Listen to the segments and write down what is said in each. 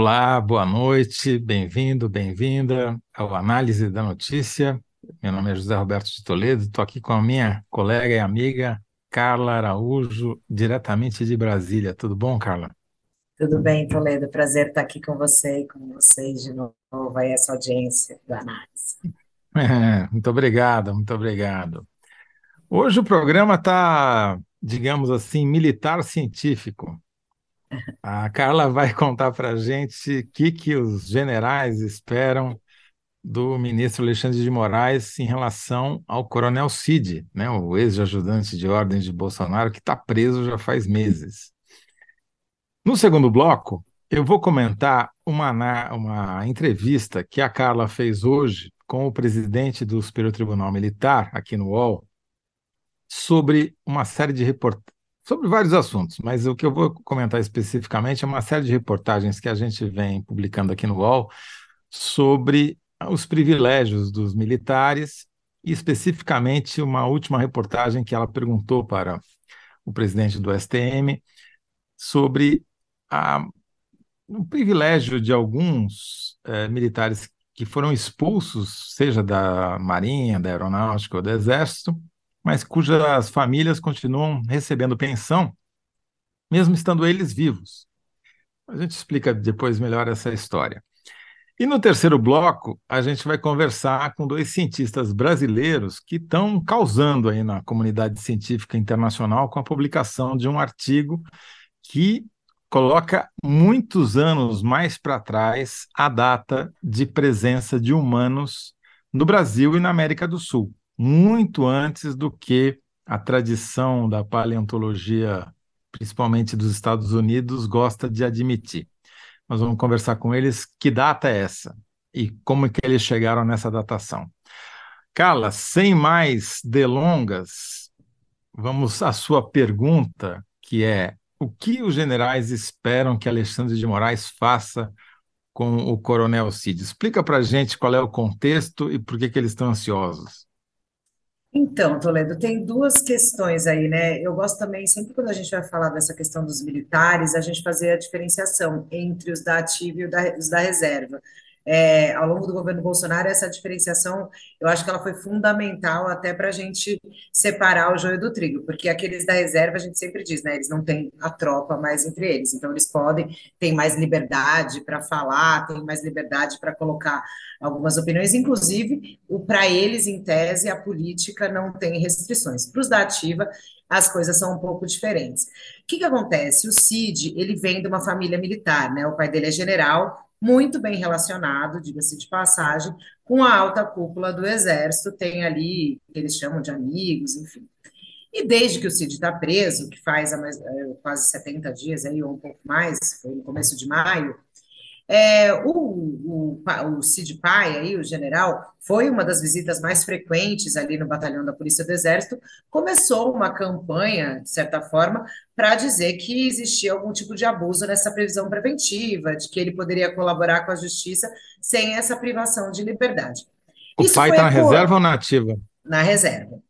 Olá, boa noite, bem-vindo, bem-vinda ao Análise da Notícia. Meu nome é José Roberto de Toledo, estou aqui com a minha colega e amiga Carla Araújo, diretamente de Brasília. Tudo bom, Carla? Tudo bem, Toledo. Prazer estar aqui com você e com vocês de novo, aí essa audiência da análise. É, muito obrigado, muito obrigado. Hoje o programa está, digamos assim, militar científico. A Carla vai contar para a gente o que, que os generais esperam do ministro Alexandre de Moraes em relação ao coronel Cid, né, o ex-ajudante de ordens de Bolsonaro, que está preso já faz meses. No segundo bloco, eu vou comentar uma, uma entrevista que a Carla fez hoje com o presidente do Superior Tribunal Militar, aqui no UOL, sobre uma série de sobre vários assuntos, mas o que eu vou comentar especificamente é uma série de reportagens que a gente vem publicando aqui no UOL sobre os privilégios dos militares e especificamente uma última reportagem que ela perguntou para o presidente do STM sobre a, o privilégio de alguns eh, militares que foram expulsos, seja da Marinha, da Aeronáutica ou do Exército, mas cujas famílias continuam recebendo pensão, mesmo estando eles vivos. A gente explica depois melhor essa história. E no terceiro bloco, a gente vai conversar com dois cientistas brasileiros que estão causando aí na comunidade científica internacional com a publicação de um artigo que coloca muitos anos mais para trás a data de presença de humanos no Brasil e na América do Sul muito antes do que a tradição da paleontologia, principalmente dos Estados Unidos, gosta de admitir. Nós vamos conversar com eles que data é essa e como que eles chegaram nessa datação. Carla, sem mais delongas, vamos à sua pergunta, que é o que os generais esperam que Alexandre de Moraes faça com o Coronel Cid? Explica para gente qual é o contexto e por que, que eles estão ansiosos. Então, Toledo, tem duas questões aí, né? Eu gosto também, sempre quando a gente vai falar dessa questão dos militares, a gente fazer a diferenciação entre os da ativa e os da reserva é, ao longo do governo Bolsonaro, essa diferenciação, eu acho que ela foi fundamental até para a gente separar o joio do trigo, porque aqueles da reserva, a gente sempre diz, né, eles não têm a tropa mais entre eles, então eles podem, têm mais liberdade para falar, têm mais liberdade para colocar algumas opiniões, inclusive, para eles, em tese, a política não tem restrições. Para os da ativa, as coisas são um pouco diferentes. O que, que acontece? O Cid, ele vem de uma família militar, né? O pai dele é general, muito bem relacionado, diga-se de passagem, com a alta cúpula do Exército, tem ali, que eles chamam de amigos, enfim. E desde que o Cid está preso, que faz mais, é, quase 70 dias, aí, ou um pouco mais, foi no começo de maio, é, o, o, o Cid Pai, aí, o general, foi uma das visitas mais frequentes ali no batalhão da Polícia do Exército, começou uma campanha, de certa forma, para dizer que existia algum tipo de abuso nessa previsão preventiva, de que ele poderia colaborar com a justiça sem essa privação de liberdade. O Isso pai está na reserva ou na ativa? Na reserva.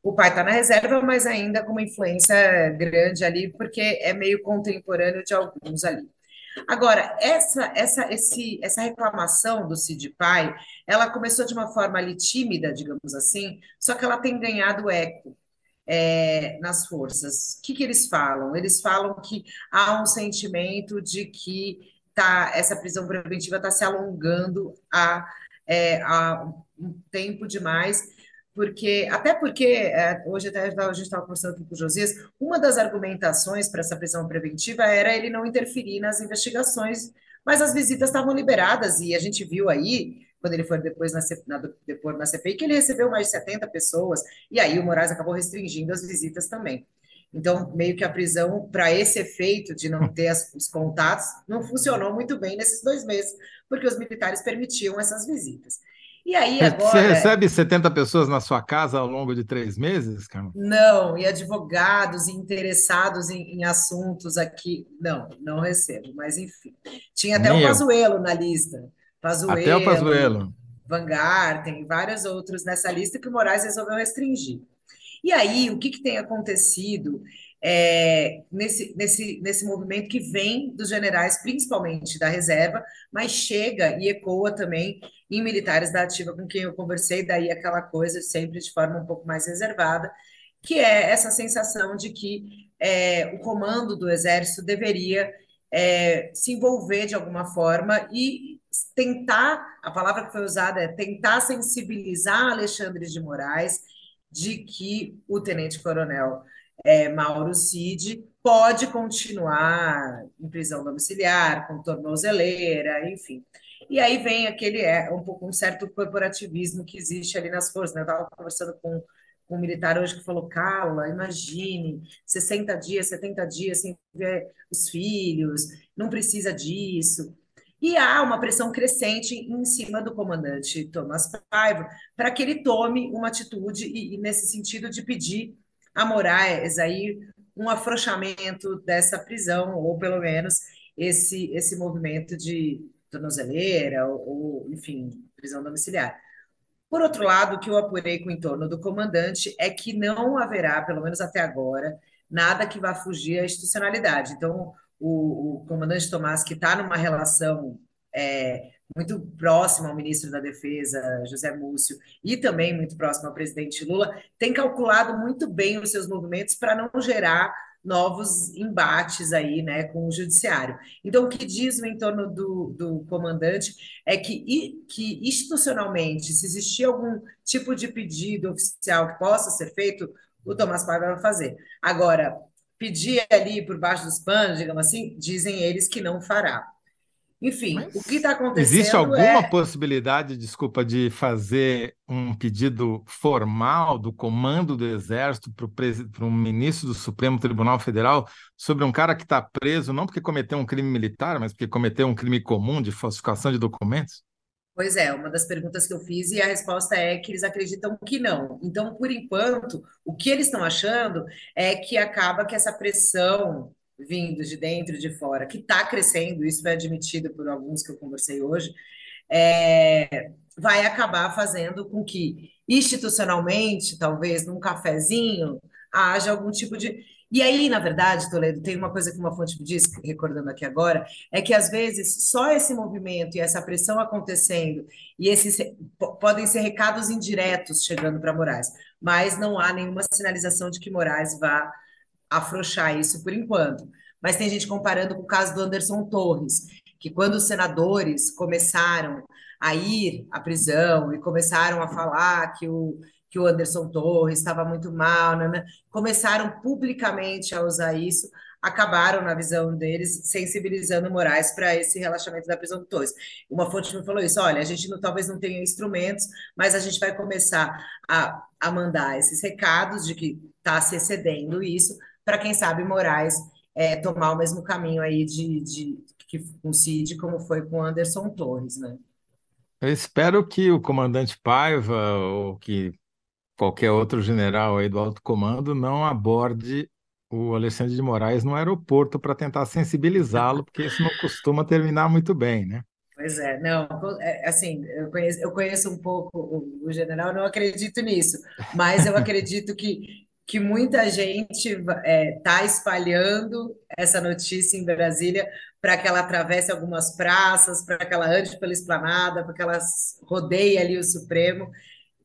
O pai está na reserva, mas ainda com uma influência grande ali, porque é meio contemporâneo de alguns ali. Agora, essa, essa, esse, essa reclamação do Cid Pai, ela começou de uma forma ali tímida, digamos assim, só que ela tem ganhado eco é, nas forças. O que, que eles falam? Eles falam que há um sentimento de que tá, essa prisão preventiva está se alongando a, é, a um tempo demais porque até porque é, hoje até a gente estava conversando com o Josias, uma das argumentações para essa prisão preventiva era ele não interferir nas investigações, mas as visitas estavam liberadas e a gente viu aí quando ele foi depois na, na, depois na CPI que ele recebeu mais de 70 pessoas e aí o Moraes acabou restringindo as visitas também. Então, meio que a prisão, para esse efeito de não ter as, os contatos, não funcionou muito bem nesses dois meses, porque os militares permitiam essas visitas. E aí agora. Você recebe 70 pessoas na sua casa ao longo de três meses, Carmen? Não, e advogados interessados em, em, assuntos aqui. Não, não recebo, mas enfim. Tinha até Nem o Pazuelo na lista. Pazuelo, até o Pazuelo. Vanguard, tem vários outros nessa lista que o Moraes resolveu restringir. E aí, o que, que tem acontecido? é, nesse, nesse, nesse movimento que vem dos generais, principalmente da reserva, mas chega e ecoa também em militares da ativa com quem eu conversei, daí aquela coisa sempre de forma um pouco mais reservada, que é essa sensação de que é, o comando do exército deveria é, se envolver de alguma forma e tentar, a palavra que foi usada é tentar sensibilizar Alexandre de Moraes de que o tenente-coronel é, Mauro Cid pode continuar em prisão domiciliar, com tornozeleira, enfim. E aí vem aquele é um pouco um certo corporativismo que existe ali nas forças. Né? Eu estava conversando com, com um militar hoje que falou: Carla, imagine 60 dias, 70 dias sem ver os filhos, não precisa disso. E há uma pressão crescente em cima do comandante Thomas Paiva para que ele tome uma atitude e, e, nesse sentido de pedir a Moraes aí um afrouxamento dessa prisão, ou pelo menos esse, esse movimento de tornozeleira, ou, ou enfim, prisão domiciliar. Por outro lado, o que eu apurei com o entorno do comandante é que não haverá, pelo menos até agora, nada que vá fugir à institucionalidade. Então, o, o comandante Tomás, que está numa relação é, muito próximo ao ministro da Defesa, José Múcio, e também muito próximo ao presidente Lula, tem calculado muito bem os seus movimentos para não gerar novos embates aí, né, com o judiciário. Então, o que diz no entorno do, do comandante é que, que institucionalmente, se existir algum tipo de pedido oficial que possa ser feito, o Tomás Paiva vai fazer. Agora, pedir ali por baixo dos panos, digamos assim, dizem eles que não fará. Enfim, Mas o que está acontecendo. Existe alguma é... possibilidade, desculpa, de fazer um pedido formal do comando do Exército para o pres... um ministro do Supremo Tribunal Federal sobre um cara que está preso não porque cometeu um crime militar, mas porque cometeu um crime comum de falsificação de documentos? Pois é, uma das perguntas que eu fiz e a resposta é que eles acreditam que não. Então, por enquanto, o que eles estão achando é que acaba que essa pressão vindo de dentro e de fora, que está crescendo, isso foi admitido por alguns que eu conversei hoje, é, vai acabar fazendo com que, institucionalmente, talvez num cafezinho, haja algum tipo de. E aí, na verdade, Toledo, tem uma coisa que uma fonte me diz, recordando aqui agora, é que às vezes só esse movimento e essa pressão acontecendo, e esses podem ser recados indiretos chegando para Moraes, mas não há nenhuma sinalização de que Moraes vá afrouxar isso por enquanto. Mas tem gente comparando com o caso do Anderson Torres, que quando os senadores começaram a ir à prisão e começaram a falar que o, que o Anderson Torres estava muito mal, né, né começaram publicamente a usar isso, acabaram, na visão deles, sensibilizando Moraes para esse relaxamento da prisão do Torres. Uma fonte me falou isso: olha, a gente não, talvez não tenha instrumentos, mas a gente vai começar a, a mandar esses recados de que está se excedendo isso, para quem sabe Moraes é, tomar o mesmo caminho aí de, de que com Cid, como foi com Anderson Torres, né? Eu espero que o comandante Paiva ou que qualquer outro general aí do alto comando não aborde o Alexandre de Moraes no aeroporto para tentar sensibilizá-lo, porque isso não costuma terminar muito bem, né? Pois é, não, é, assim, eu conheço, eu conheço um pouco o, o general, não acredito nisso, mas eu acredito que que muita gente está é, tá espalhando essa notícia em Brasília para que ela atravesse algumas praças, para que ela ande pela esplanada, para que ela rodeie ali o Supremo.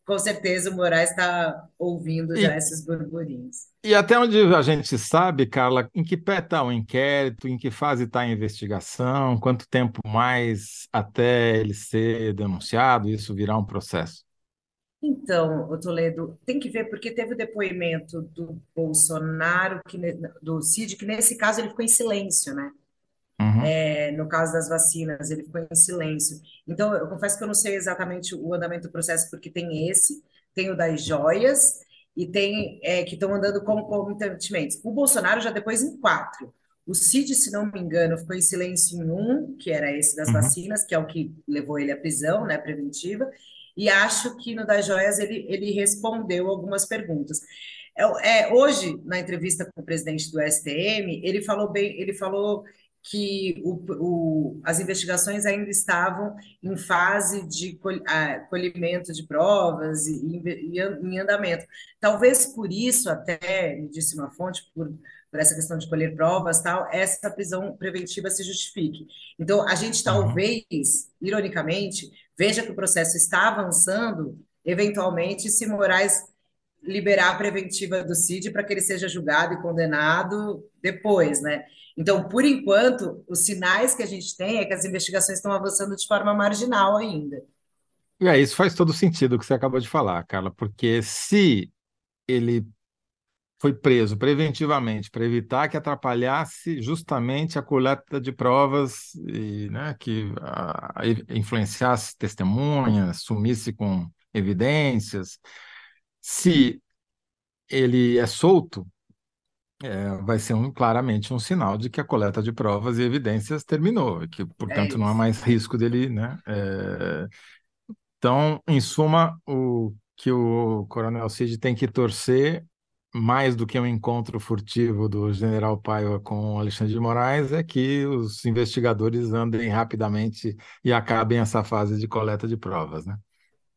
Com certeza o Moraes está ouvindo já e, esses burburinhos. E até onde a gente sabe, Carla, em que pé está o inquérito, em que fase está a investigação, quanto tempo mais até ele ser denunciado, isso virar um processo? Então, o Toledo, tem que ver, porque teve o depoimento do Bolsonaro, que, do Cid, que nesse caso ele ficou em silêncio, né? Uhum. É, no caso das vacinas, ele ficou em silêncio. Então, eu confesso que eu não sei exatamente o andamento do processo, porque tem esse, tem o das joias, e tem é, que estão andando concomitantemente. O Bolsonaro já depois em quatro. O Cid, se não me engano, ficou em silêncio em um, que era esse das uhum. vacinas, que é o que levou ele à prisão, né, preventiva, e acho que no das joias ele, ele respondeu algumas perguntas. É, é, hoje, na entrevista com o presidente do STM, ele falou bem, ele falou que o, o, as investigações ainda estavam em fase de col, ah, colhimento de provas e, e, e, em andamento. Talvez por isso, até, me disse uma fonte, por, por essa questão de colher provas, tal, essa prisão preventiva se justifique. Então, a gente talvez, uhum. ironicamente, veja que o processo está avançando, eventualmente, se Moraes liberar a preventiva do CID para que ele seja julgado e condenado depois, né? Então, por enquanto, os sinais que a gente tem é que as investigações estão avançando de forma marginal ainda. E aí, isso faz todo sentido o que você acabou de falar, Carla, porque se ele foi preso preventivamente para evitar que atrapalhasse justamente a coleta de provas e né, que a, influenciasse testemunhas, sumisse com evidências. Se ele é solto, é, vai ser um, claramente um sinal de que a coleta de provas e evidências terminou, que, portanto, é não há mais risco dele, né? É... Então, em suma, o que o Coronel Cid tem que torcer, mais do que um encontro furtivo do General Paiva com Alexandre de Moraes, é que os investigadores andem rapidamente e acabem essa fase de coleta de provas, né?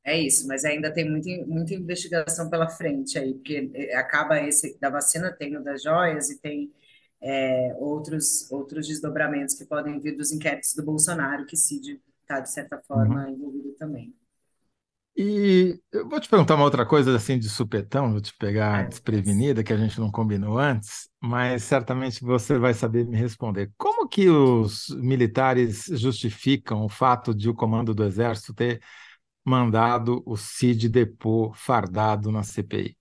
É isso, mas ainda tem muita, muita investigação pela frente aí, porque eh, acaba esse da vacina, tem o das joias e tem é, outros, outros desdobramentos que podem vir dos inquéritos do Bolsonaro, que Cid está, de certa forma, uhum. envolvido também. E eu vou te perguntar uma outra coisa assim de supetão, vou te pegar Ai, desprevenida, que a gente não combinou antes, mas certamente você vai saber me responder. Como que os militares justificam o fato de o comando do Exército ter mandado o Cid depor fardado na CPI?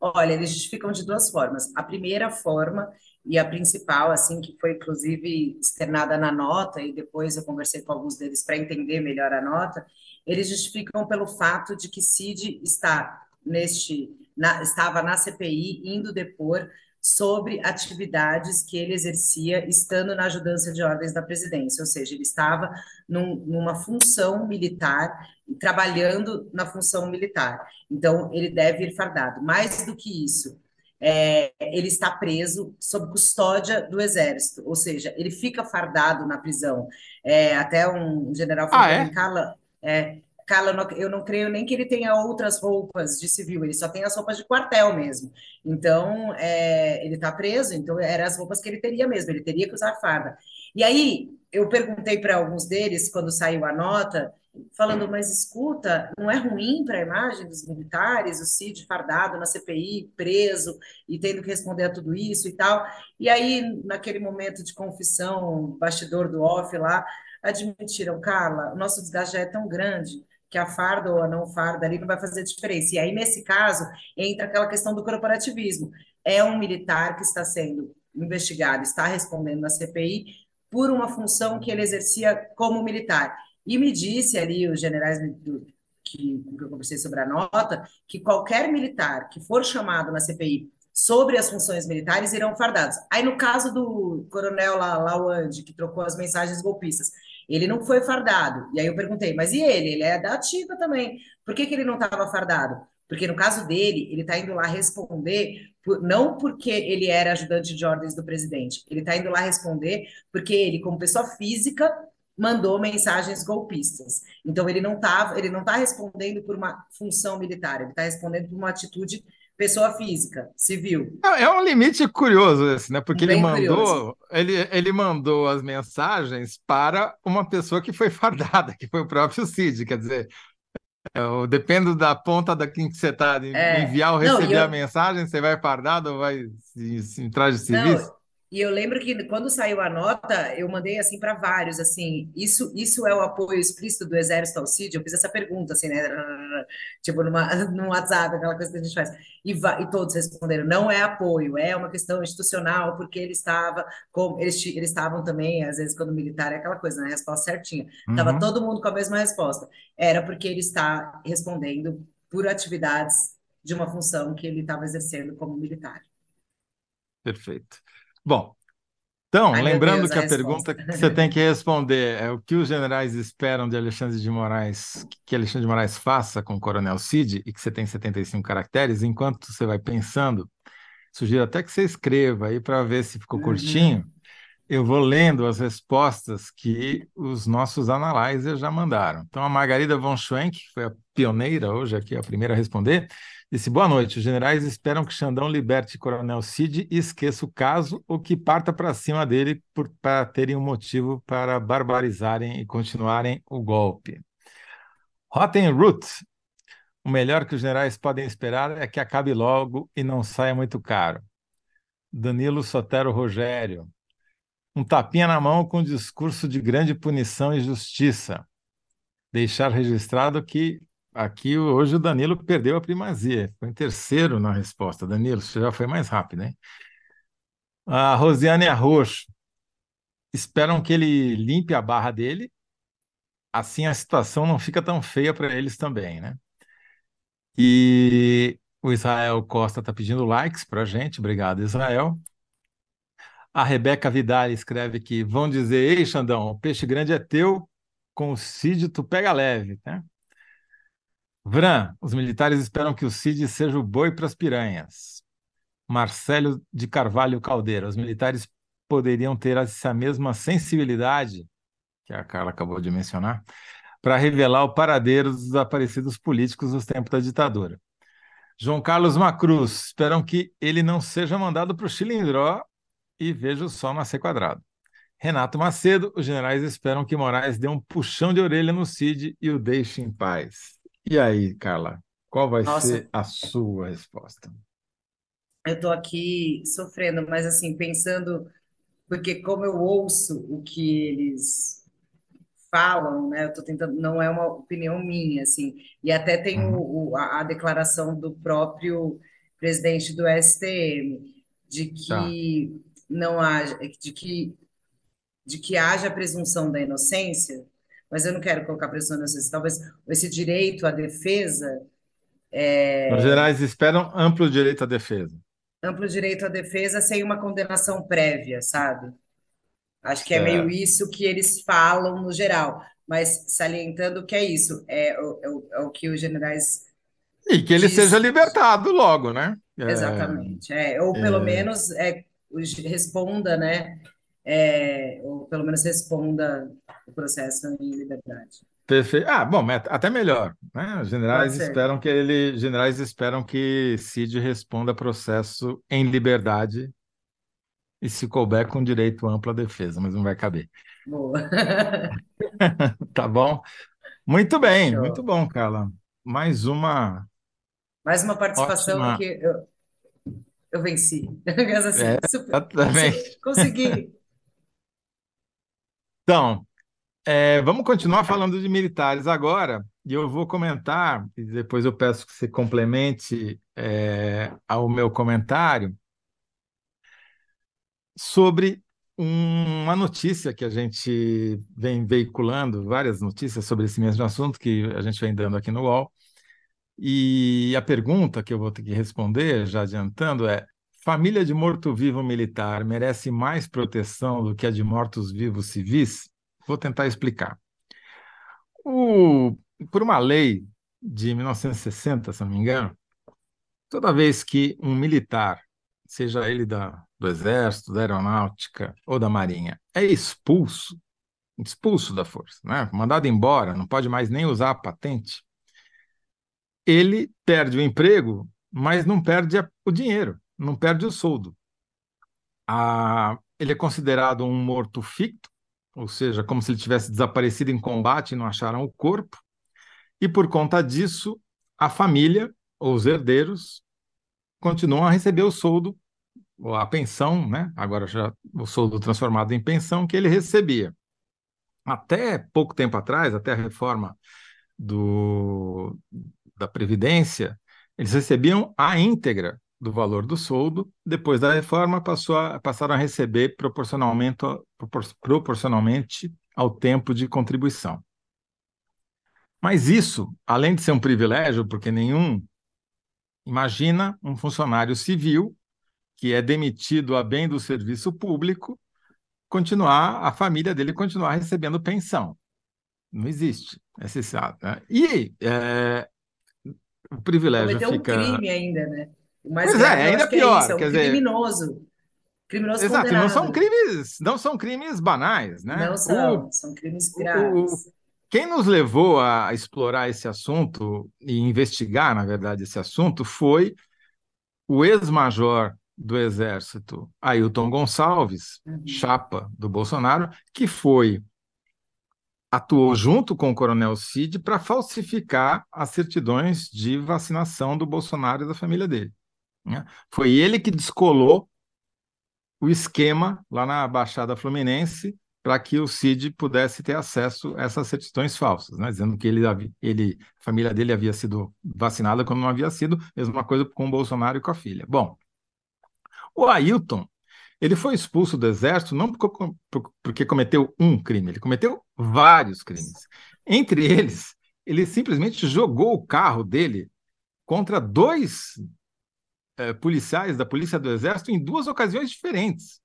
Olha, eles justificam de duas formas. A primeira forma, e a principal, assim, que foi inclusive externada na nota, e depois eu conversei com alguns deles para entender melhor a nota, eles justificam pelo fato de que Cid está neste, na, estava na CPI indo depor sobre atividades que ele exercia estando na ajudança de ordens da presidência, ou seja, ele estava num, numa função militar, trabalhando na função militar. Então, ele deve ir fardado. Mais do que isso, é, ele está preso sob custódia do exército, ou seja, ele fica fardado na prisão. É, até um general falou, ah, é? Carla, é, Carla, eu não creio nem que ele tenha outras roupas de civil, ele só tem as roupas de quartel mesmo. Então, é, ele está preso, então eram as roupas que ele teria mesmo, ele teria que usar farda. E aí, eu perguntei para alguns deles, quando saiu a nota, falando, mas escuta, não é ruim para a imagem dos militares, o Cid fardado na CPI, preso e tendo que responder a tudo isso e tal. E aí, naquele momento de confissão, bastidor do off lá, admitiram, Carla, o nosso desgaste já é tão grande que a farda ou a não farda ali não vai fazer diferença. E aí, nesse caso, entra aquela questão do corporativismo. É um militar que está sendo investigado, está respondendo na CPI por uma função que ele exercia como militar. E me disse ali os generais do, que, que eu conversei sobre a nota, que qualquer militar que for chamado na CPI sobre as funções militares irão fardados. Aí, no caso do coronel Lawande, que trocou as mensagens golpistas, ele não foi fardado. E aí eu perguntei, mas e ele? Ele é da ativa também. Por que, que ele não estava fardado? Porque no caso dele, ele está indo lá responder, por, não porque ele era ajudante de ordens do presidente, ele está indo lá responder porque ele, como pessoa física, mandou mensagens golpistas. Então ele não estava, ele não está respondendo por uma função militar, ele está respondendo por uma atitude pessoa física, civil. É, é um limite curioso esse, né? Porque Bem ele mandou, ele, ele mandou as mensagens para uma pessoa que foi fardada, que foi o próprio Cid, quer dizer, eu, dependo da ponta da quem que você está é. enviar ou receber Não, eu... a mensagem, você vai fardado ou vai em traje de serviço? Não, e eu lembro que quando saiu a nota, eu mandei assim para vários, assim, isso isso é o apoio explícito do Exército ao CID? Eu fiz essa pergunta, assim, né? Tipo, numa, no WhatsApp, aquela coisa que a gente faz. E, e todos responderam, não é apoio, é uma questão institucional, porque ele estava, como eles, eles estavam também, às vezes, quando militar, é aquela coisa, né? A resposta certinha. Estava uhum. todo mundo com a mesma resposta. Era porque ele está respondendo por atividades de uma função que ele estava exercendo como militar. Perfeito. Bom, então, Ai, lembrando Deus, que a, a pergunta que você tem que responder é o que os generais esperam de Alexandre de Moraes, que Alexandre de Moraes faça com o Coronel Cid, e que você tem 75 caracteres, enquanto você vai pensando, sugiro até que você escreva aí para ver se ficou uhum. curtinho. eu vou lendo as respostas que os nossos analyzers já mandaram. Então, a Margarida von Schwenk, que foi a pioneira hoje aqui, a primeira a responder, disse: Boa noite. Os generais esperam que Xandão liberte Coronel Cid e esqueça o caso ou que parta para cima dele para terem um motivo para barbarizarem e continuarem o golpe. Rotten Root. O melhor que os generais podem esperar é que acabe logo e não saia muito caro. Danilo Sotero Rogério. Um tapinha na mão com discurso de grande punição e justiça. Deixar registrado que aqui hoje o Danilo perdeu a primazia. Foi em terceiro na resposta. Danilo, você já foi mais rápido, hein? A Rosiane Arroxo. Esperam que ele limpe a barra dele. Assim a situação não fica tão feia para eles também, né? E o Israel Costa está pedindo likes para a gente. Obrigado, Israel. A Rebeca Vidal escreve que vão dizer: Ei, Xandão, o peixe grande é teu, com o Cid tu pega leve. Né? Vran, os militares esperam que o Cid seja o boi para as piranhas. Marcelo de Carvalho Caldeira, os militares poderiam ter essa mesma sensibilidade, que a Carla acabou de mencionar, para revelar o paradeiro dos desaparecidos políticos dos tempos da ditadura. João Carlos Macruz, esperam que ele não seja mandado para o Chilindró e veja o sol nascer quadrado. Renato Macedo, os generais esperam que Moraes dê um puxão de orelha no Cid e o deixe em paz. E aí, Carla, qual vai Nossa, ser a sua resposta? eu estou aqui sofrendo, mas assim, pensando, porque como eu ouço o que eles falam, né? Eu estou tentando, não é uma opinião minha, assim, e até tem Uhum. o, o- a, a declaração do próprio presidente do STM de Tá. que não haja, de que, de que haja presunção da inocência, mas eu não quero colocar da inocência, talvez esse direito à defesa, Os generais esperam amplo direito à defesa. amplo direito à defesa sem uma condenação prévia, sabe? Acho que é meio Certo. isso que eles falam no geral, mas salientando que é isso, é o, é o, é o que os generais E que ele seja diz libertado logo, né? É, exatamente, é, ou pelo é, menos é, os- responda, né? É, ou pelo menos responda o processo em liberdade. perfeito. Ah, bom, mas até melhor, né? Os generais esperam que ele, generais esperam que Cid responda processo em liberdade e se couber com direito amplo à defesa, mas não vai caber. Boa. Tá bom? Muito bem, muito Fechou. bom, Carla. Mais uma Mais uma participação ótima. que eu, eu venci. Mas É, assim, super, consegui. Então, é, vamos continuar falando de militares agora, e eu vou comentar, e depois eu peço que você complemente é, ao meu comentário, sobre um- uma notícia que a gente vem veiculando, várias notícias sobre esse mesmo assunto que a gente vem dando aqui no UOL. E a pergunta que eu vou ter que responder, já adiantando, é: família de morto-vivo militar merece mais proteção do que a de mortos-vivos civis? Vou tentar explicar. O- por uma lei de 1960, se não me engano, toda vez que um militar, seja ele da, do Exército, da Aeronáutica ou da Marinha, é expulso, expulso da força, né? Mandado embora, não pode mais nem usar a patente, ele perde o emprego, mas não perde o dinheiro, não perde o soldo. A- ele é considerado um morto ficto, ou seja, como se ele tivesse desaparecido em combate e não acharam o corpo, e por conta disso, a família ou os herdeiros continuam a receber o soldo, ou a pensão, né? Agora já o soldo transformado em pensão que ele recebia. Até pouco tempo atrás, até a reforma do, da Previdência, eles recebiam a íntegra do valor do soldo. Depois da reforma, passou a, passaram a receber proporcionalmente, propor- proporcionalmente ao tempo de contribuição. Mas isso, além de ser um privilégio, porque nenhum. Imagina um funcionário civil que é demitido a bem do serviço público, continuar, a família dele continuar recebendo pensão. Não existe. Esse, né? E é, o privilégio Cometeu um fica. crime ainda, né? O mais Pois é, grave eu ainda acho que é isso, pior. é Quer um dizer, criminoso. Criminoso Exato, condenado. não são crimes, não são crimes banais, né? Não são, O, são crimes o, graves. quem nos levou a explorar esse assunto e investigar, na verdade, esse assunto foi o ex-major do Exército, Ailton Gonçalves, Uhum. chapa do Bolsonaro, que foi atuou junto com o Coronel Cid para falsificar as certidões de vacinação do Bolsonaro e da família dele. Né? Foi ele que descolou o esquema lá na Baixada Fluminense para que o Cid pudesse ter acesso a essas certidões falsas, né? dizendo que ele, ele, a família dele havia sido vacinada quando não havia sido, mesma coisa com o Bolsonaro e com a filha. Bom, o Ailton, ele foi expulso do exército não porque, por- porque cometeu um crime, ele cometeu vários crimes. Entre eles, ele simplesmente jogou o carro dele contra dois eh, policiais da Polícia do Exército em duas ocasiões diferentes.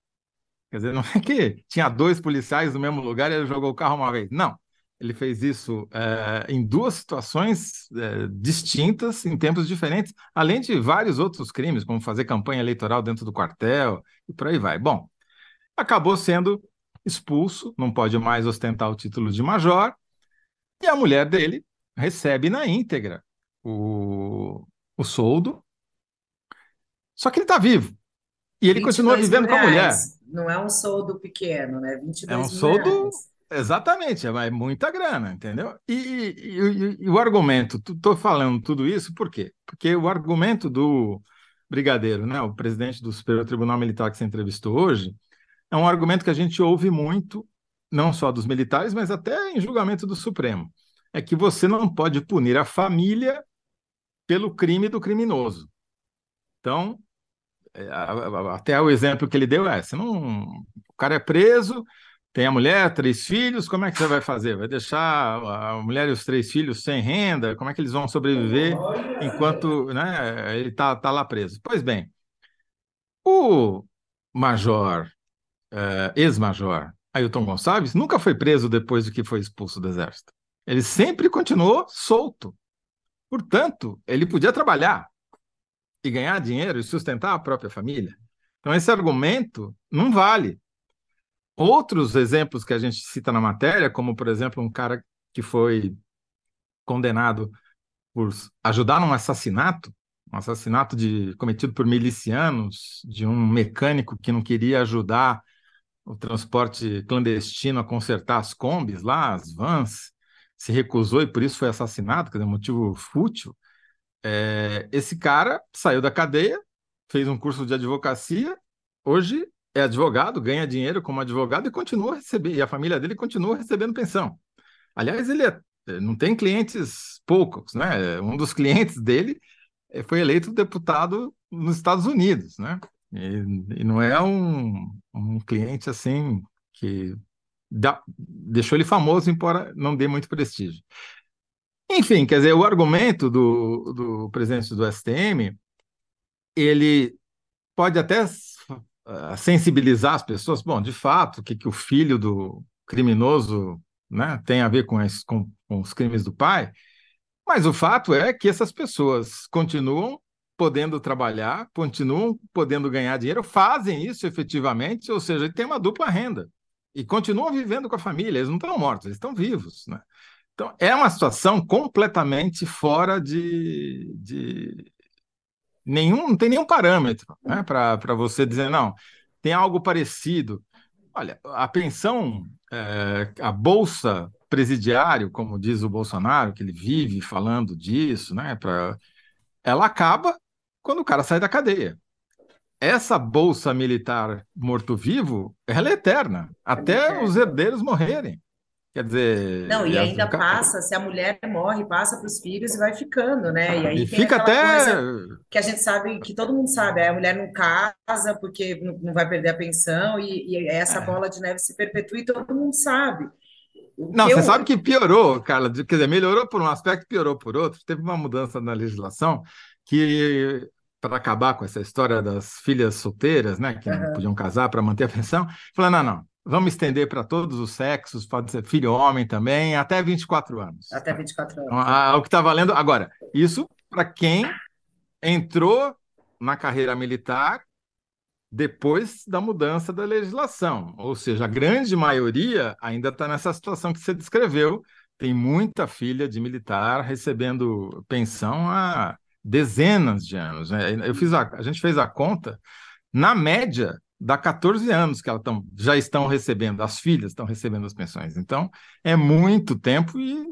Quer dizer, não é que tinha dois policiais no mesmo lugar e ele jogou o carro uma vez. Não. Ele fez isso eh, em duas situações eh, distintas, em tempos diferentes, além de vários outros crimes, como fazer campanha eleitoral dentro do quartel e por aí vai. Bom, acabou sendo expulso, não pode mais ostentar o título de major, e a mulher dele recebe na íntegra o, o soldo, só que ele está vivo. E ele continua 22 mil vivendo com a mulher. Não é um soldo pequeno, né? 22 É um soldo, reais. exatamente, é muita grana, entendeu? E, e- e- e o argumento, estou falando tudo isso por quê? Porque o argumento do brigadeiro, né, o presidente do Superior Tribunal Militar que você entrevistou hoje, é um argumento que a gente ouve muito, não só dos militares, mas até em julgamento do Supremo. É que você não pode punir a família pelo crime do criminoso. Então, é, até o exemplo que ele deu é: você não, o cara é preso, tem a mulher, três filhos, como é que você vai fazer? Vai deixar a mulher e os três filhos sem renda? Como é que eles vão sobreviver enquanto, né, ele está tá lá preso? Pois bem, o major, eh, ex-major Ailton Gonçalves nunca foi preso depois de que foi expulso do exército. Ele sempre continuou solto. Portanto, ele podia trabalhar e ganhar dinheiro e sustentar a própria família. Então, esse argumento não vale. Outros exemplos que a gente cita na matéria, como, por exemplo, um cara que foi condenado por ajudar num assassinato, um assassinato de, cometido por milicianos, de um mecânico que não queria ajudar o transporte clandestino a consertar as combis lá, as vans, se recusou e por isso foi assassinado, quer dizer, um motivo fútil. É, esse cara saiu da cadeia, fez um curso de advocacia, hoje é advogado, ganha dinheiro como advogado e continua recebendo, e a família dele continua recebendo pensão. Aliás, ele é- não tem clientes poucos, né? Um dos clientes dele eh, foi eleito deputado nos Estados Unidos, né? E, e não é um, um cliente assim que dá- deixou ele famoso, embora não dê muito prestígio. Enfim, quer dizer, o argumento do, do presidente do STM, ele pode até uh, sensibilizar as pessoas. Bom, de fato, o que, que o filho do criminoso né, tem a ver com, com, com os crimes do pai, mas o fato é que essas pessoas continuam podendo trabalhar, continuam podendo ganhar dinheiro, fazem isso efetivamente, ou seja, tem uma dupla renda e continuam vivendo com a família, eles não estão mortos, eles estão vivos, né? Então, é uma situação completamente fora de, de nenhum, não tem nenhum parâmetro né, para você dizer, não, tem algo parecido. Olha, a pensão, é, a bolsa presidiário, como diz o Bolsonaro, que ele vive falando disso, né, pra, ela acaba quando o cara sai da cadeia. Essa bolsa militar morto-vivo, ela é eterna, até os herdeiros morrerem. Quer dizer. Não, e as- ainda passa, se a mulher morre, passa para os filhos e vai ficando, né? E aí E tem fica até. que a gente sabe, que todo mundo sabe, a mulher não casa porque não vai perder a pensão e, e essa É. bola de neve se perpetua e todo mundo sabe. O Não, você eu- sabe que piorou, Carla. Quer dizer, melhorou por um aspecto, piorou por outro. Teve uma mudança na legislação que, para acabar com essa história das filhas solteiras, né, que não podiam casar para manter a pensão, falou: não, não, vamos estender para todos os sexos, pode ser filho homem também, até 24 anos. Até 24 Então, anos. a- o que está valendo. Agora, isso para quem entrou na carreira militar depois da mudança da legislação. Ou seja, a grande maioria ainda está nessa situação que você descreveu. Tem muita filha de militar recebendo pensão há dezenas de anos. Né? Eu fiz a, a gente fez a conta, na média, dá 14 anos que elas tão, já estão recebendo, as filhas estão recebendo as pensões. Então, é muito tempo e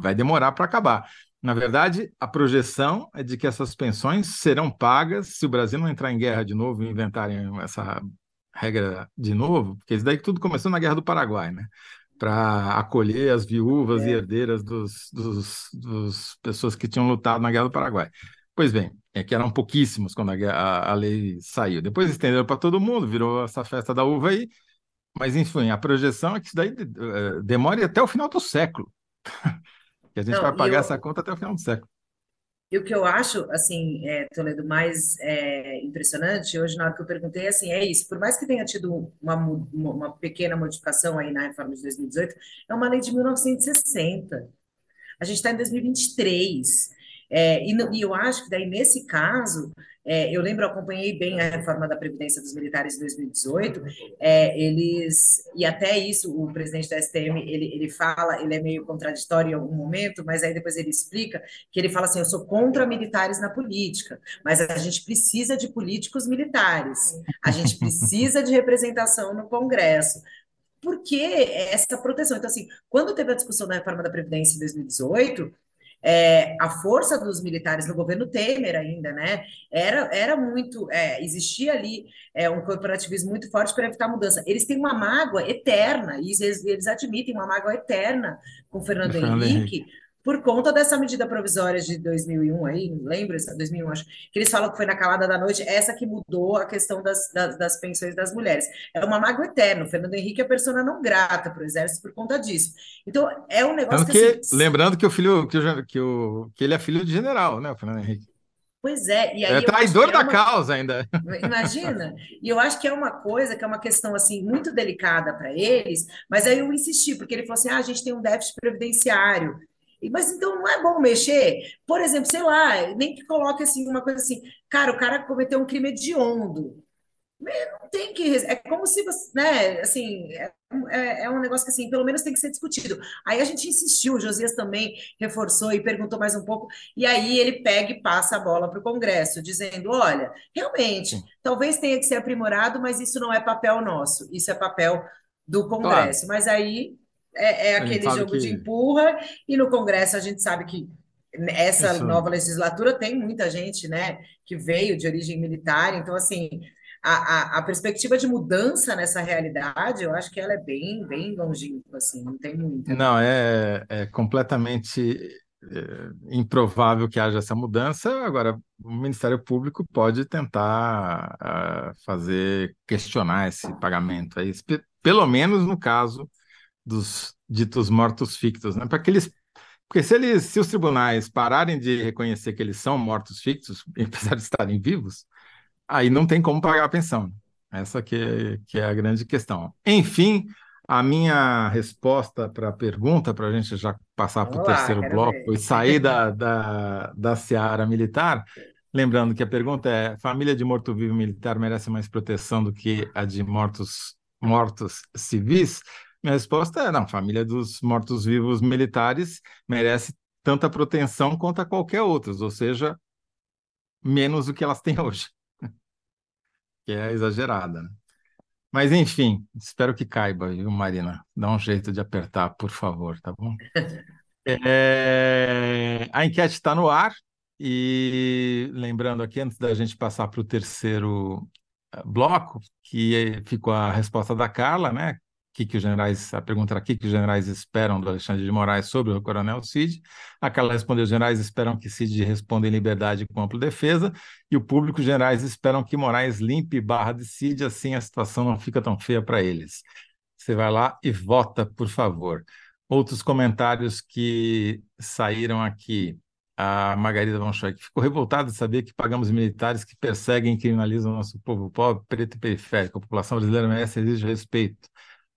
vai demorar para acabar. Na verdade, a projeção é de que essas pensões serão pagas se o Brasil não entrar em guerra de novo e inventarem essa regra de novo, porque isso daí tudo começou na Guerra do Paraguai, né? Para acolher as viúvas é. e herdeiras dos, dos, dos pessoas que tinham lutado na Guerra do Paraguai. Pois bem, é que eram pouquíssimos quando a, a, a lei saiu. Depois estenderam para todo mundo, virou essa festa da uva aí. Mas, enfim, a projeção é que isso daí uh, demore até o final do século. que a gente Não, vai pagar eu, essa conta até o final do século. E o que eu acho, assim, é, Toledo, mais é, impressionante, hoje na hora que eu perguntei, assim, é isso, por mais que tenha tido uma, uma pequena modificação aí na reforma de 2018, é uma lei de 1960. A gente está em 2023. É, e, e, eu acho que daí, nesse caso, é, eu lembro, eu acompanhei bem a reforma da Previdência dos Militares em 2018, é, eles, e até isso, o presidente da STM, ele, ele fala, ele é meio contraditório em algum momento, mas aí depois ele explica, que ele fala assim, eu sou contra militares na política, mas a gente precisa de políticos militares, a gente precisa de representação no Congresso, por que essa proteção? Então, assim, quando teve a discussão da reforma da Previdência em 2018, é, a força dos militares no governo Temer ainda, né? Era, era muito, é, existia ali é, um corporativismo muito forte para evitar mudança. Eles têm uma mágoa eterna, e eles, eles admitem uma mágoa eterna com Fernando, Henrique, por conta dessa medida provisória de 2001 aí, lembra? 2001, acho, que eles falam que foi na calada da noite, essa que mudou a questão das, das, das pensões das mulheres. É uma mágoa eterna, o Fernando Henrique é persona não grata para o exército por conta disso. Então, é um negócio que, assim, Lembrando que o filho, que, o, que, o, que ele é filho de general, né, o Fernando Henrique? Pois é, e aí é traidor é da uma... causa ainda. Imagina. E eu acho que é uma coisa que é uma questão assim muito delicada para eles, mas aí eu insisti, porque ele falou assim: ah, a gente tem um déficit previdenciário. Mas então não é bom mexer? Por exemplo, sei lá, nem que coloque assim uma coisa assim, cara, o cara cometeu um crime hediondo. Não tem que. É como se você, né? Assim, é, é, é, um negócio que, assim, pelo menos tem que ser discutido. Aí a gente insistiu, o Josias também reforçou e perguntou mais um pouco, e aí ele pega e passa a bola para o Congresso, dizendo: olha, realmente, talvez tenha que ser aprimorado, mas isso não é papel nosso, isso é papel do Congresso. Claro. Mas aí é, é aquele jogo que... de empurra, e no Congresso a gente sabe que essa Isso. nova legislatura tem muita gente, né, que veio de origem militar, então, assim, a, a, a, perspectiva de mudança nessa realidade, eu acho que ela é bem, bem longínqua, assim, não tem muita. Não, é, é completamente é, improvável que haja essa mudança. Agora, o Ministério Público pode tentar uh, fazer, questionar esse pagamento aí, pelo menos no caso dos ditos mortos fictos, né? Para que eles porque se eles, se os tribunais pararem de reconhecer que eles são mortos fictos, apesar de estarem vivos, aí não tem como pagar a pensão. Essa que é, que é a grande questão. Enfim, a minha resposta para a pergunta, para a gente já passar para o terceiro bloco ver. e sair da, da, da seara militar, lembrando que a pergunta é: família de morto-vivo militar merece mais proteção do que a de mortos, mortos civis? Minha resposta é: não, família dos mortos-vivos militares merece tanta proteção quanto a qualquer outra, ou seja, menos do que elas têm hoje, que é exagerada. Né? Mas, enfim, espero que caiba, viu, Marina? Dá um jeito de apertar, por favor, tá bom? É... A enquete está no ar, e lembrando aqui, antes da gente passar para o terceiro eh, bloco, que ficou a resposta da Carla, né? Que, que os generais, a pergunta era o que, que os generais esperam do Alexandre de Moraes sobre o coronel Cid. A Carla respondeu: os generais esperam que Cid responda em liberdade com ampla defesa, e o público, os generais esperam que Moraes limpe barra de Cid, assim a situação não fica tão feia para eles. Você vai lá e vota, por favor. Outros comentários que saíram aqui. A Margarida Von Schock ficou revoltada de saber que pagamos militares que perseguem e criminalizam o nosso povo pobre, preto e periférico. A população brasileira merece exige respeito.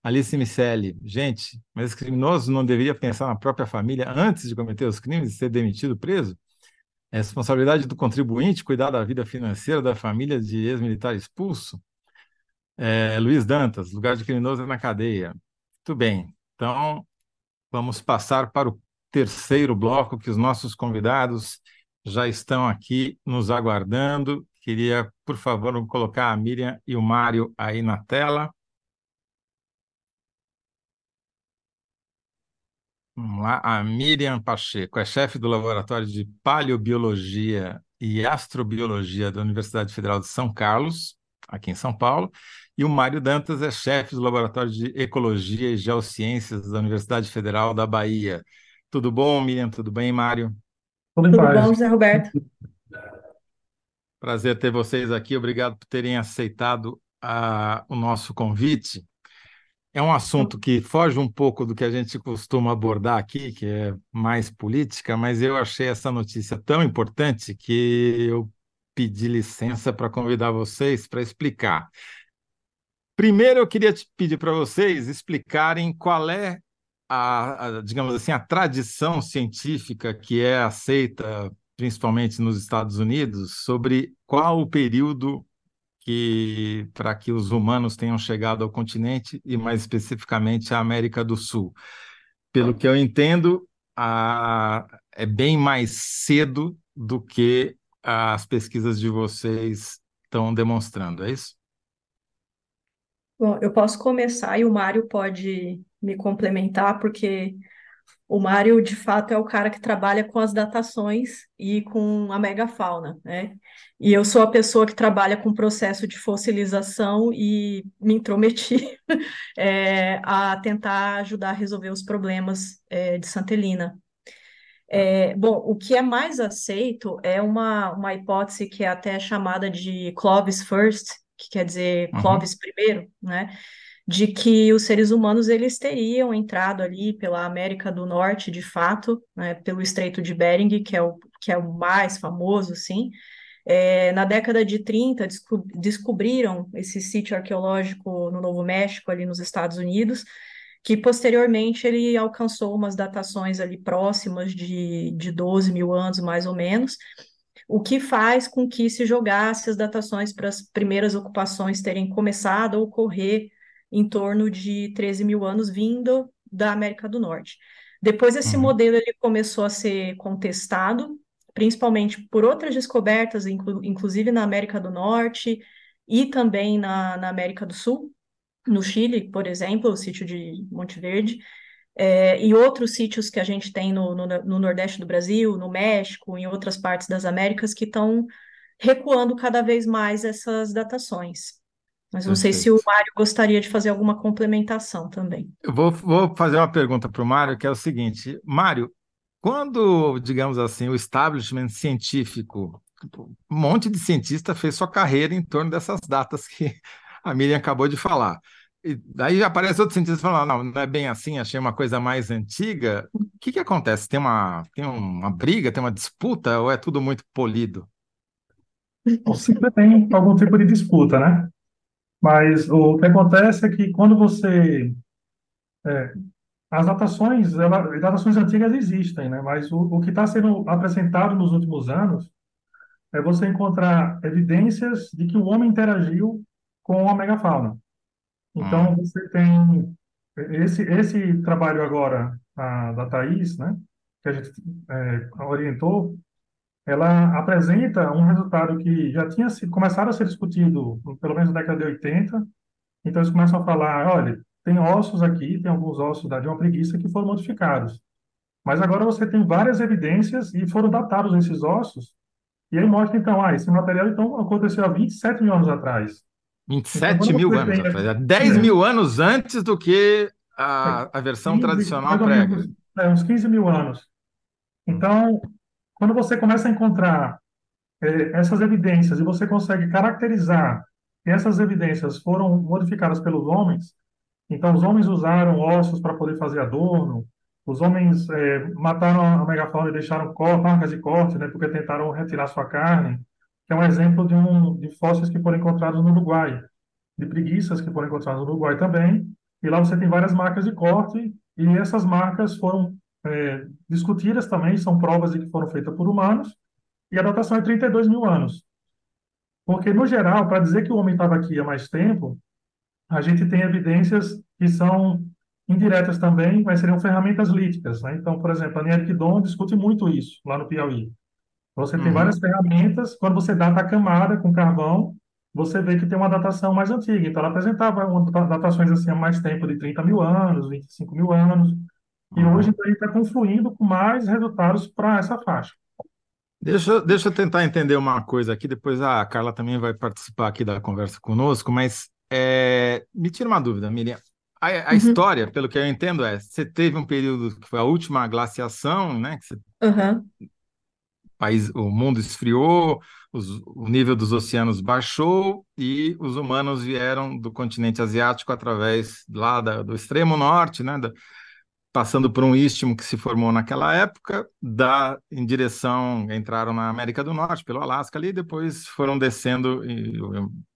Alice Micelli, gente, mas esse criminoso não deveria pensar na própria família antes de cometer os crimes e ser demitido, preso? É responsabilidade do contribuinte cuidar da vida financeira da família de ex-militar expulso? É, Luiz Dantas, lugar de criminoso é na cadeia. Muito bem. Então, vamos passar para o terceiro bloco, que os nossos convidados já estão aqui nos aguardando. Queria, por favor, colocar a Miriam e o Mário aí na tela. Vamos lá. A Miriam Pacheco é chefe do Laboratório de Paleobiologia e Astrobiologia da Universidade Federal de São Carlos, aqui em São Paulo, e o Mário Dantas é chefe do Laboratório de Ecologia e Geociências da Universidade Federal da Bahia. Tudo bom, Miriam? Tudo bem, Mário? Tudo Tudo bom, José Roberto? Prazer ter vocês aqui. Obrigado por terem aceitado ah, o nosso convite. É um assunto que foge um pouco do que a gente costuma abordar aqui, que é mais política, mas eu achei essa notícia tão importante que eu pedi licença para convidar vocês para explicar. Primeiro, eu queria te pedir para vocês explicarem qual é a, a, digamos assim, a tradição científica que é aceita, principalmente nos Estados Unidos, sobre qual o período que para que os humanos tenham chegado ao continente e mais especificamente à América do Sul. Pelo que eu entendo, a, é bem mais cedo do que as pesquisas de vocês estão demonstrando, é isso? Bom, eu posso começar e o Mário pode me complementar, porque o Mário, de fato, é o cara que trabalha com as datações e com a megafauna, né? E eu sou a pessoa que trabalha com o processo de fossilização e me intrometi é, a tentar ajudar a resolver os problemas é, de Santa Helena. É, bom, o que é mais aceito é uma, uma hipótese que é até chamada de Clovis First, que quer dizer Uhum. Clovis primeiro, né? De que os seres humanos eles teriam entrado ali pela América do Norte, de fato, né? Pelo Estreito de Bering, que é o, que é o mais famoso, sim. É, na década de 30, desco- descobriram esse sítio arqueológico no Novo México, ali nos Estados Unidos, que posteriormente ele alcançou umas datações ali próximas de, de 12 mil anos, mais ou menos, o que faz com que se jogasse as datações para as primeiras ocupações terem começado a ocorrer em torno de 13 mil anos vindo da América do Norte. Depois esse Uhum. modelo ele começou a ser contestado, principalmente por outras descobertas, inclu- inclusive na América do Norte e também na, na América do Sul, no Chile, por exemplo, o sítio de Monte Verde, é, e outros sítios que a gente tem no, no, no Nordeste do Brasil, no México, em outras partes das Américas, que estão recuando cada vez mais essas datações. Mas não sei se o Perfeito. Mário gostaria de fazer alguma complementação também. Eu vou, vou fazer uma pergunta para o Mário, que é o seguinte: Mário, quando, digamos assim, o establishment científico, um monte de cientista fez sua carreira em torno dessas datas que a Miriam acabou de falar. E daí aparece outro cientista falando, não, não é bem assim, achei uma coisa mais antiga. O que que acontece? Tem uma, tem uma briga, tem uma disputa, ou é tudo muito polido? Então, sempre tem algum tipo de disputa, né? Mas o que acontece é que quando você... é, as datações, ela, datações antigas existem, né? Mas o, o que está sendo apresentado nos últimos anos é você encontrar evidências de que o homem interagiu com a megafauna. Então, Hum, você tem esse, esse trabalho agora a, da Thais, né? Que a gente é, orientou, ela apresenta um resultado que já tinha sido, começado a ser discutido, pelo menos na década de 80. Então, eles começam a falar, olha, tem ossos aqui, tem alguns ossos da, de uma preguiça que foram modificados. Mas agora você tem várias evidências e foram datados esses ossos, e aí mostra, então, ah, esse material então aconteceu há 27 mil anos atrás. Então, 27 quando mil anos tem... atrás, é 10 É, mil anos antes do que é, a, a versão 15, tradicional prega. é, uns 15 mil anos. Então, quando você começa a encontrar eh, essas evidências e você consegue caracterizar que essas evidências foram modificadas pelos homens, então os homens usaram ossos para poder fazer adorno, os homens eh, mataram a megafauna e deixaram marcas de corte, né, porque tentaram retirar sua carne, que é um exemplo de, um, de fósseis que foram encontrados no Uruguai, de preguiças que foram encontradas no Uruguai também, e lá você tem várias marcas de corte, e essas marcas foram eh, discutidas também, são provas que foram feitas por humanos, e a datação é 32 mil anos. Porque, no geral, para dizer que o homem estava aqui há mais tempo, a gente tem evidências que são indiretas também, mas seriam ferramentas líticas. Né? Então, por exemplo, a Nieric Dom discute muito isso lá no Piauí. Você tem Uhum. várias ferramentas, quando você data a camada com carvão, você vê que tem uma datação mais antiga. Então, ela apresentava uma- datações assim há mais tempo, de 30 mil anos, 25 mil anos. E Uhum. hoje então, a gente está confluindo com mais resultados para essa faixa. Deixa, eu- deixa eu tentar entender uma coisa aqui, depois a Carla também vai participar aqui da conversa conosco, mas é, me tira uma dúvida, Miriam. A, a Uhum. história, pelo que eu entendo, é você teve um período que foi a última glaciação, né? Que você- Aham. o país, o mundo esfriou, os- o nível dos oceanos baixou e os humanos vieram do continente asiático através lá da- do extremo norte, né? da- passando por um istmo que se formou naquela época, da, em direção, entraram na América do Norte, pelo Alasca ali, e depois foram descendo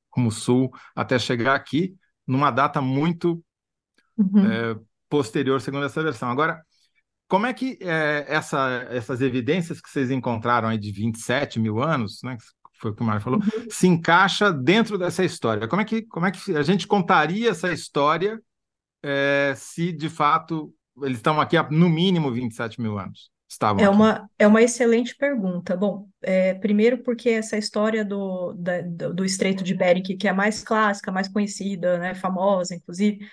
como sul até chegar aqui, numa data muito Uhum. é, posterior, segundo essa versão. Agora, como é que é, essa, essas evidências que vocês encontraram aí de 27 mil anos, né, que foi o que o Mário falou, Uhum. se encaixa dentro dessa história? Como é que, como é que a gente contaria essa história é, se, de fato, eles estão aqui há, no mínimo, 27 mil anos? Estavam É aqui. uma, é uma excelente pergunta. Bom, é, primeiro porque essa história do, da- do, Estreito de Bering, que é a mais clássica, mais conhecida, né, famosa, inclusive,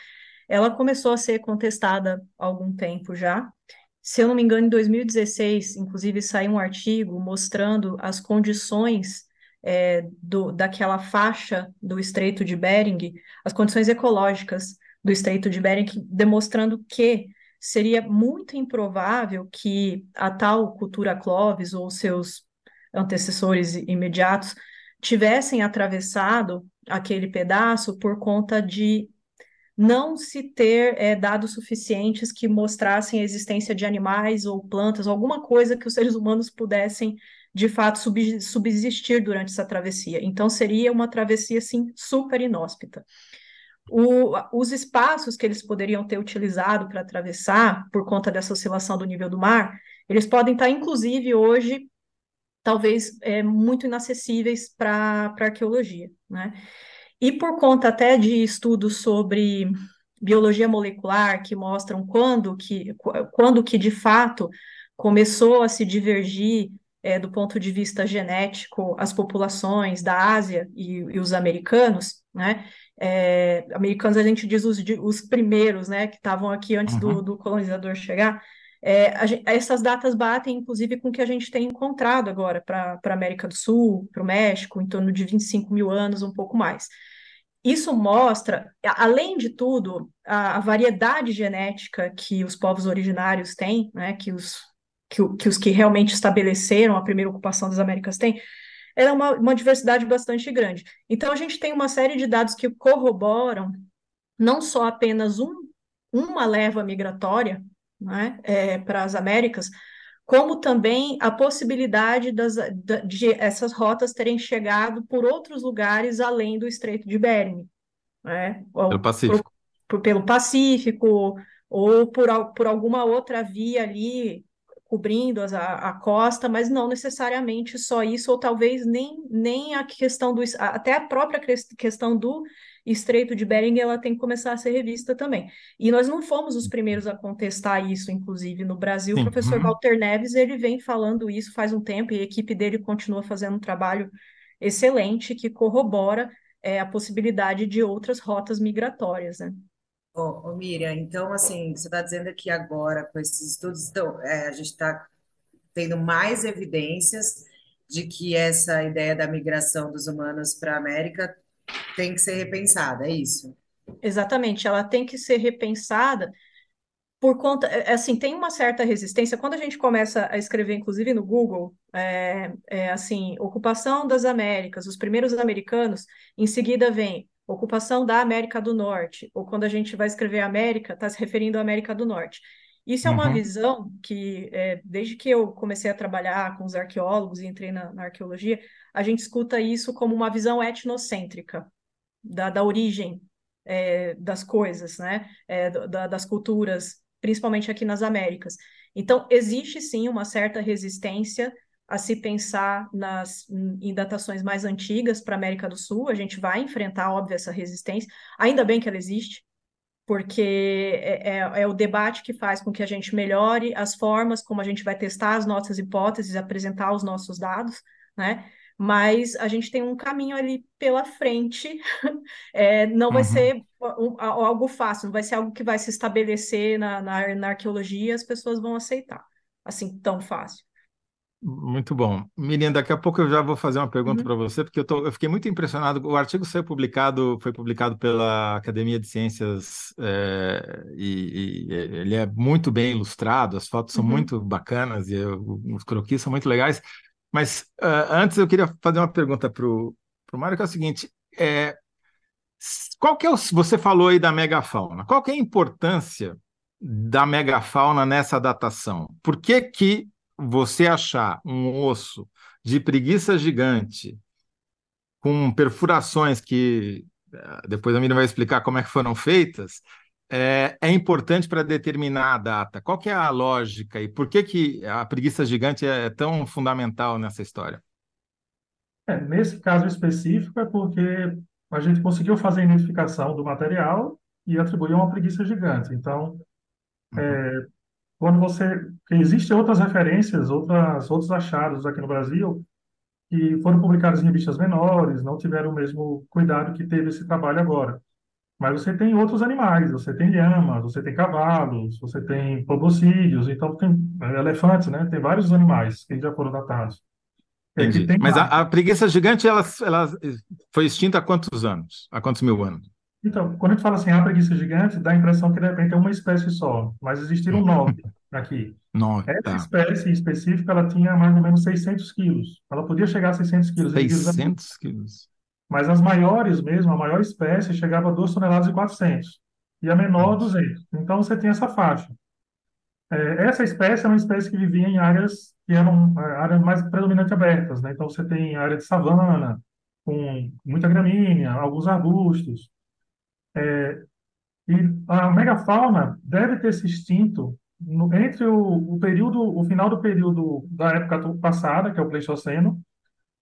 ela começou a ser contestada há algum tempo já. Se eu não me engano, em 2016, inclusive, saiu um artigo mostrando as condições é, do, daquela faixa do Estreito de Bering, as condições ecológicas do Estreito de Bering, demonstrando que seria muito improvável que a tal cultura Clovis ou seus antecessores imediatos tivessem atravessado aquele pedaço por conta de não se ter é, dados suficientes que mostrassem a existência de animais ou plantas, alguma coisa que os seres humanos pudessem, de fato, sub subsistir durante essa travessia. Então, seria uma travessia, assim, super inóspita. O, os espaços que eles poderiam ter utilizado para atravessar, por conta dessa oscilação do nível do mar, eles podem estar, inclusive, hoje, talvez, é, muito inacessíveis para a arqueologia, né? E por conta até de estudos sobre biologia molecular que mostram quando que, quando que de fato começou a se divergir é, do ponto de vista genético as populações da Ásia e, e os americanos, né? É, americanos a gente diz os, os primeiros, né, que estavam aqui antes Uhum. do, do colonizador chegar. É, a essas datas batem, inclusive, com o que a gente tem encontrado agora para a América do Sul, para o México, em torno de 25 mil anos, um pouco mais. Isso mostra, além de tudo, a, a variedade genética que os povos originários têm, né, que os que, que os que realmente estabeleceram a primeira ocupação das Américas têm, ela é uma, uma diversidade bastante grande. Então, a gente tem uma série de dados que corroboram não só apenas um, uma leva migratória né, é, para as Américas, como também a possibilidade das, da- de essas rotas terem chegado por outros lugares além do Estreito de Bering, né, Pelo ou por, Pacífico. por- pelo Pacífico, ou por, por alguma outra via ali cobrindo a, a costa, mas não necessariamente só isso, ou talvez nem, nem a questão do, até a própria ques- questão do Estreito de Bering, ela tem que começar a ser revista também. E nós não fomos os primeiros a contestar isso, inclusive no Brasil, o Sim. professor Uhum. Walter Neves, ele vem falando isso faz um tempo, e a equipe dele continua fazendo um trabalho excelente que corrobora é, a possibilidade de outras rotas migratórias, né? Ô, ô, Miriam, então, assim, você está dizendo que agora, com esses estudos, então, é, a gente está tendo mais evidências de que essa ideia da migração dos humanos para a América tem que ser repensada, é isso? Exatamente, ela tem que ser repensada por conta, é, assim, tem uma certa resistência. Quando a gente começa a escrever, inclusive no Google, é, é, assim, ocupação das Américas, os primeiros americanos, em seguida vem ocupação da América do Norte, ou quando a gente vai escrever América, está se referindo à América do Norte. Isso é uma Uhum. visão que, é, desde que eu comecei a trabalhar com os arqueólogos e entrei na, na arqueologia, a gente escuta isso como uma visão etnocêntrica da, da origem é, das coisas, né? É, da- das culturas, principalmente aqui nas Américas. Então, existe sim uma certa resistência a se pensar nas, em datações mais antigas para a América do Sul. A gente vai enfrentar, óbvio, essa resistência. Ainda bem que ela existe, porque é, é, é, o debate que faz com que a gente melhore as formas como a gente vai testar as nossas hipóteses, apresentar os nossos dados, né? Mas a gente tem um caminho ali pela frente, é, não vai uhum. ser um, algo fácil, não vai ser algo que vai se estabelecer na, na, na arqueologia, as pessoas vão aceitar, assim, tão fácil. Muito bom. Miriam, daqui a pouco eu já vou fazer uma pergunta uhum. para você, porque eu, tô, eu fiquei muito impressionado. O artigo foi publicado, foi publicado pela Academia de Ciências é, e, e, ele é muito bem ilustrado, as fotos são uhum. muito bacanas e eu, os croquis são muito legais. Mas uh, antes eu queria fazer uma pergunta para o Mário, que é o seguinte: é, qual que é o, você falou aí da megafauna? Qual que é a importância da megafauna nessa datação? Por que que você achar um osso de preguiça gigante com perfurações que eh, depois a Miriam vai explicar como é que foram feitas, é, é importante para determinar a data. Qual que é a lógica e por que, que a preguiça gigante é tão fundamental nessa história? É, nesse caso específico é porque a gente conseguiu fazer a identificação do material e atribuir uma preguiça gigante. Então, uhum. é, quando você existem outras referências, outras outros achados aqui no Brasil que foram publicados em revistas menores, não tiveram o mesmo cuidado que teve esse trabalho agora. Mas você tem outros animais, você tem lhamas, você tem cavalos, você tem proboscídeos, então tem é, elefantes, né? Tem vários animais que já foram datados. É Entendi. Mas a, a, preguiça gigante, ela, ela foi extinta há quantos anos? Há quantos mil anos? Então, quando a gente fala assim, a preguiça gigante, dá a impressão que de repente é uma espécie só, mas existiram nove aqui. Nove, Essa tá. espécie específica, ela tinha mais ou menos 600 quilos. Ela podia chegar a 600 quilos. 600 quilos. Mas as maiores mesmo, a maior espécie chegava a 2 toneladas e 400. E a menor, 200. Então, você tem essa faixa. É, essa espécie é uma espécie que vivia em áreas que eram é, áreas mais predominantemente abertas. Né? Então, você tem área de savana, com muita gramínea, alguns arbustos. É, e a megafauna deve ter se extinto no, entre o, o, período, o final do período da época passada, que é o Pleistoceno,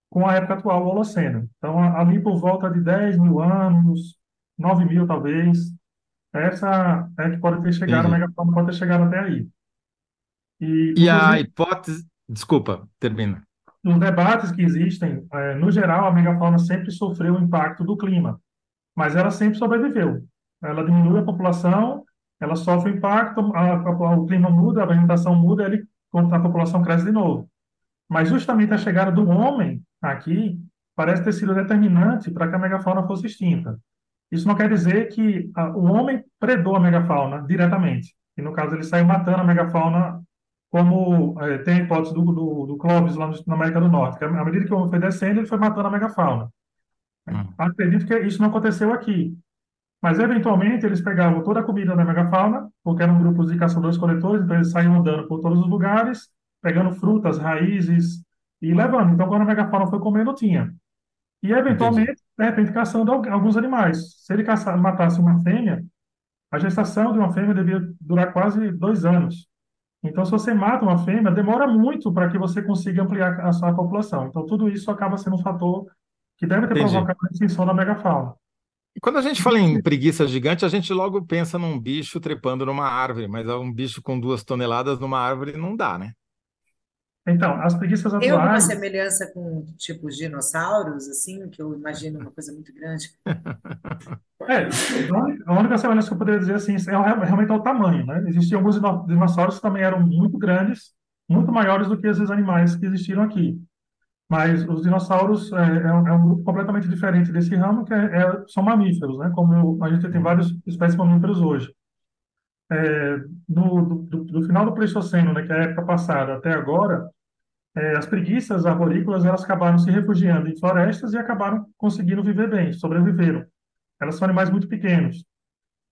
com a época atual, o Holoceno. Então, ali por volta de 10 mil anos, 9 mil talvez, essa é que pode ter chegado, Entendi. a megafauna pode ter chegado até aí. E, e a hipótese. Desculpa, termina. Nos debates que existem, é, no geral, a megafauna sempre sofreu o impacto do clima mas ela sempre sobreviveu. Ela diminui a população, ela sofre impacto, a, a, o clima muda, a vegetação muda, ele, a população cresce de novo. Mas justamente a chegada do homem aqui parece ter sido determinante para que a megafauna fosse extinta. Isso não quer dizer que a, o homem predou a megafauna diretamente. E no caso ele saiu matando a megafauna, como é, tem a hipótese do, do, do Clovis lá no, na América do Norte. Que à medida que o homem foi descendo, ele foi matando a megafauna. Hum. Acredito que isso não aconteceu aqui. Mas, eventualmente, eles pegavam toda a comida da megafauna, porque eram grupos de caçadores-coletores, então eles saíam andando por todos os lugares, pegando frutas, raízes e levando. Então, quando a megafauna foi comendo, tinha. E, eventualmente, Entendi. de repente, caçando alguns animais. Se ele caçar, matasse uma fêmea, a gestação de uma fêmea devia durar quase dois anos. Então, se você mata uma fêmea, demora muito para que você consiga ampliar a sua população. Então, tudo isso acaba sendo um fator que deve ter Entendi. provocado a extinção da megafauna. E quando a gente fala em preguiça gigante, a gente logo pensa num bicho trepando numa árvore, mas um bicho com duas toneladas numa árvore não dá, né? Então, as preguiças atuais... Tem alguma semelhança com, tipo, dinossauros, assim, que eu imagino uma coisa muito grande? É, a única semelhança que eu poderia dizer, assim, é realmente é o tamanho, né? Existiam alguns dinossauros que também eram muito grandes, muito maiores do que esses animais que existiram aqui. Mas os dinossauros é, é, um, é, um, grupo completamente diferente desse ramo, que é, é são mamíferos, né? Como a gente tem várias espécies de mamíferos hoje. É, no, do, do, final do Pleistoceno, né, que é a época passada, até agora, é, as preguiças arborícolas elas acabaram se refugiando em florestas e acabaram conseguindo viver bem, sobreviveram. Elas são animais muito pequenos.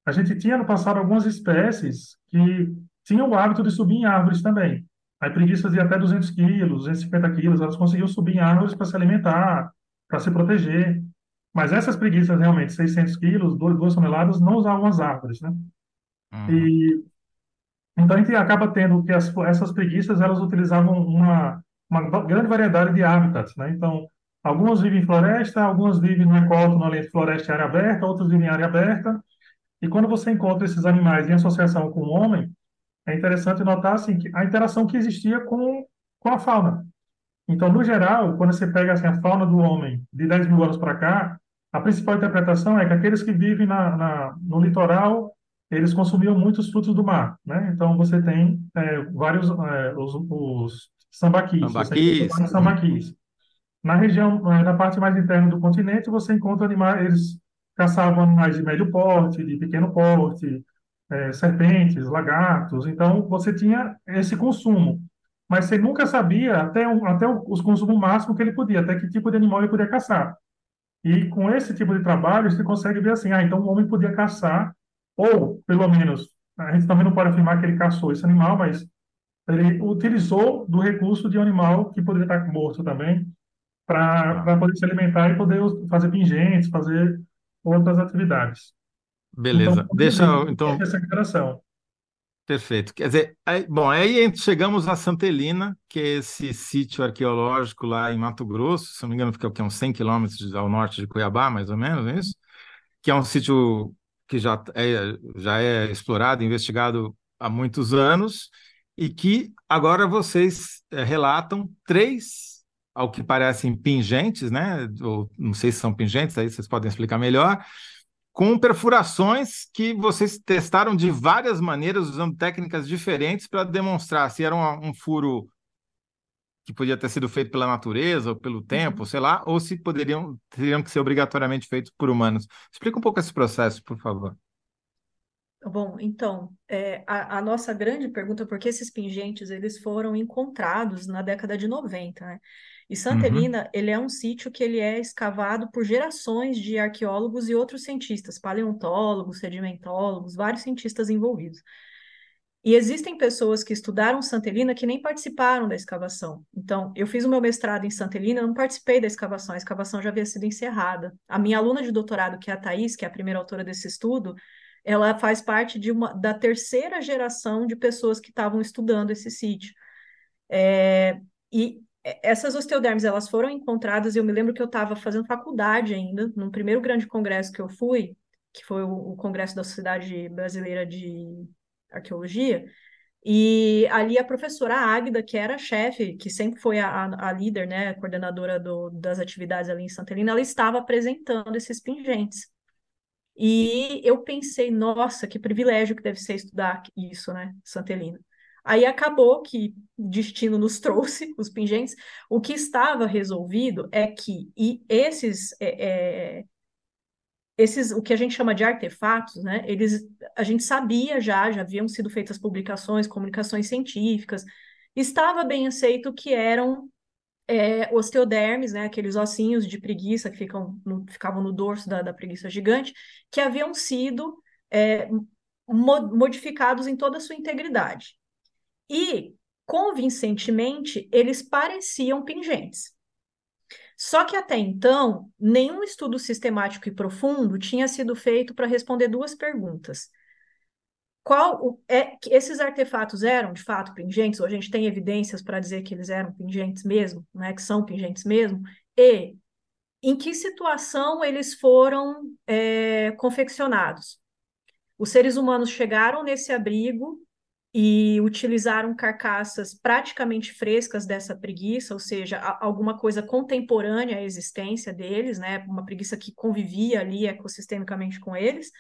A gente tinha no passado algumas espécies que tinham o hábito de subir em árvores também. Preguiças de até 200 quilos, 250 quilos, elas conseguiam subir em árvores para se alimentar, para se proteger. Mas essas preguiças, realmente, 600 quilos, 2 toneladas, não usavam as árvores, né? Uhum. E, então, a gente acaba tendo que as, essas preguiças, elas utilizavam uma, uma grande variedade de hábitats, né? Então, algumas vivem em floresta, algumas vivem no ecótono ali entre floresta e área aberta, outros vivem em área aberta. E quando você encontra esses animais em associação com o homem, é interessante notar assim, que a interação que existia com, com a fauna. Então, no geral, quando você pega assim, a fauna do homem de 10 mil anos para cá, a principal interpretação é que aqueles que vivem na, na, no litoral, eles consumiam muitos frutos do mar, né? Então, você tem é, vários, é, os, os sambaquis, sambaquis. Você sambaquis. Na região, é, na parte mais interna do continente, você encontra animais, eles caçavam animais de médio porte, de pequeno porte, é, serpentes, lagartos. Então, você tinha esse consumo mas você nunca sabia até, até os consumos máximos que ele podia, até que tipo de animal ele podia caçar. E com esse tipo de trabalho, você consegue ver assim, ah, então o homem podia caçar, ou, pelo menos, a gente também não pode afirmar que ele caçou esse animal, mas ele utilizou do recurso de um animal que poderia estar morto também, para poder se alimentar e poder fazer pingentes, fazer outras atividades. Beleza. Então, Deixa eu, então... Essa interação. Perfeito. Quer dizer, aí, bom, aí chegamos a Santelina, que é esse sítio arqueológico lá em Mato Grosso, se não me engano, fica aqui, uns 100 quilômetros ao norte de Cuiabá, mais ou menos, é isso? Que é um sítio que já é, já é explorado, investigado há muitos anos, e que agora vocês é, relatam três, ao que parecem pingentes, né? Ou não sei se são pingentes, aí vocês podem explicar melhor, com perfurações que vocês testaram de várias maneiras, usando técnicas diferentes para demonstrar se era um, um, furo que podia ter sido feito pela natureza ou pelo tempo, uhum. sei lá, ou se poderiam teriam que ser obrigatoriamente feitos por humanos. Explica um pouco esse processo, por favor. Bom, então, é, a, a, nossa grande pergunta, é por que esses pingentes eles foram encontrados na década de 90, né? E Santa uhum. Helena, ele é um sítio que ele é escavado por gerações de arqueólogos e outros cientistas, paleontólogos, sedimentólogos, vários cientistas envolvidos. E existem pessoas que estudaram Santa Helena que nem participaram da escavação. Então, eu fiz o meu mestrado em Santa Helena, não participei da escavação, a escavação já havia sido encerrada. A minha aluna de doutorado, que é a Thais, que é a primeira autora desse estudo, ela faz parte de uma, da terceira geração de pessoas que estavam estudando esse sítio. É, e essas osteodermes elas foram encontradas e eu me lembro que eu estava fazendo faculdade ainda, no primeiro grande congresso que eu fui, que foi o, o Congresso da Sociedade Brasileira de Arqueologia, e ali a professora Águida, que era chefe, que sempre foi a, a, líder, né, coordenadora do, das atividades ali em Santa Helena, ela estava apresentando esses pingentes. E eu pensei, nossa, que privilégio que deve ser estudar isso, né, Santa Helena. Aí acabou que o destino nos trouxe os pingentes. O que estava resolvido é que e esses, é, é, esses, o que a gente chama de artefatos, né? Eles, a gente sabia já, já haviam sido feitas publicações, comunicações científicas, estava bem aceito que eram é, osteodermes, né? Aqueles ossinhos de preguiça que ficam no, ficavam no dorso da, da preguiça gigante, que haviam sido é, modificados em toda a sua integridade. E, convincentemente, eles pareciam pingentes. Só que até então, nenhum estudo sistemático e profundo tinha sido feito para responder duas perguntas. Qual é esses artefatos eram de fato pingentes, ou a gente tem evidências para dizer que eles eram pingentes mesmo, né, que são pingentes mesmo, e em que situação eles foram é, confeccionados. Os seres humanos chegaram nesse abrigo e utilizaram carcaças praticamente frescas dessa preguiça, ou seja, alguma coisa contemporânea à existência deles, né, uma preguiça que convivia ali ecossistemicamente com eles,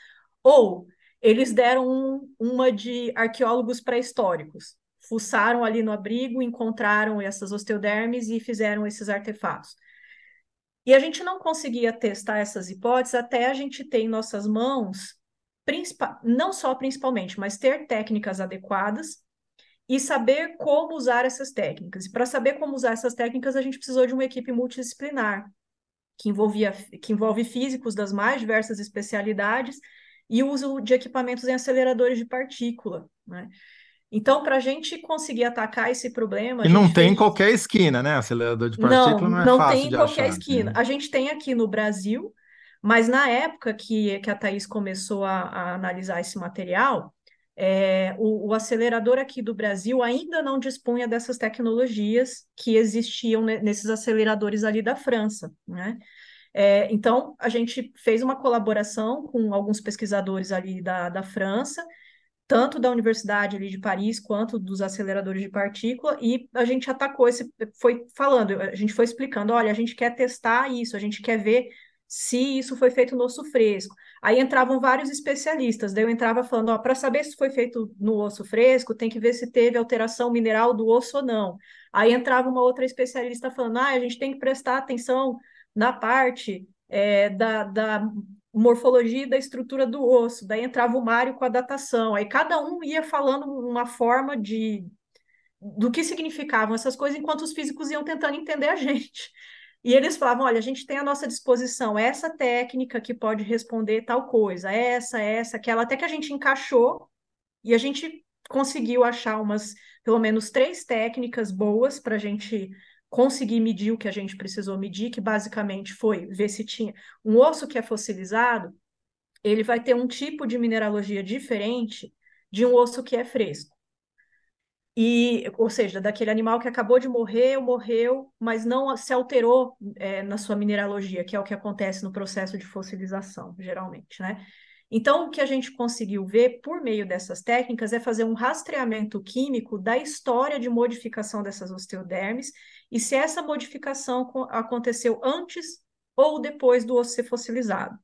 ou eles deram um, uma de arqueólogos pré-históricos, fuçaram ali no abrigo, encontraram essas osteodermes e fizeram esses artefatos. E a gente não conseguia testar essas hipóteses até a gente ter em nossas mãos não só principalmente, mas ter técnicas adequadas e saber como usar essas técnicas. E para saber como usar essas técnicas, a gente precisou de uma equipe multidisciplinar, que, envolvia, que envolve físicos das mais diversas especialidades e uso de equipamentos em aceleradores de partícula. Né? Então, para a gente conseguir atacar esse problema. E não tem em qualquer esquina, né? Acelerador de partícula não, não é não fácil tem em qualquer achar, esquina. Né? A gente tem aqui no Brasil mas na época que, que a Thais começou a, a analisar esse material, é, o, o, acelerador aqui do Brasil ainda não dispunha dessas tecnologias que existiam nesses aceleradores ali da França, né? É, então, a gente fez uma colaboração com alguns pesquisadores ali da, da França, tanto da Universidade ali de Paris quanto dos aceleradores de partícula, e a gente atacou esse, foi falando, a gente foi explicando, olha, a gente quer testar isso, a gente quer ver se isso foi feito no osso fresco. Aí entravam vários especialistas, daí eu entrava falando, ó, para saber se foi feito no osso fresco, tem que ver se teve alteração mineral do osso ou não. Aí entrava uma outra especialista falando, ah, a gente tem que prestar atenção na parte é, da, da morfologia da estrutura do osso, daí entrava o Mário com a datação, aí cada um ia falando uma forma de do que significavam essas coisas, enquanto os físicos iam tentando entender a gente. E eles falavam: olha, a gente tem à nossa disposição essa técnica que pode responder tal coisa, essa, essa, aquela, até que a gente encaixou e a gente conseguiu achar umas, pelo menos três técnicas boas para a gente conseguir medir o que a gente precisou medir, que basicamente foi ver se tinha um osso que é fossilizado, ele vai ter um tipo de mineralogia diferente de um osso que é fresco. E, ou seja, daquele animal que acabou de morrer, morreu, mas não se alterou é, na sua mineralogia, que é o que acontece no processo de fossilização, geralmente, né? Então, o que a gente conseguiu ver por meio dessas técnicas é fazer um rastreamento químico da história de modificação dessas osteodermes e se essa modificação aconteceu antes ou depois do osso ser fossilizado.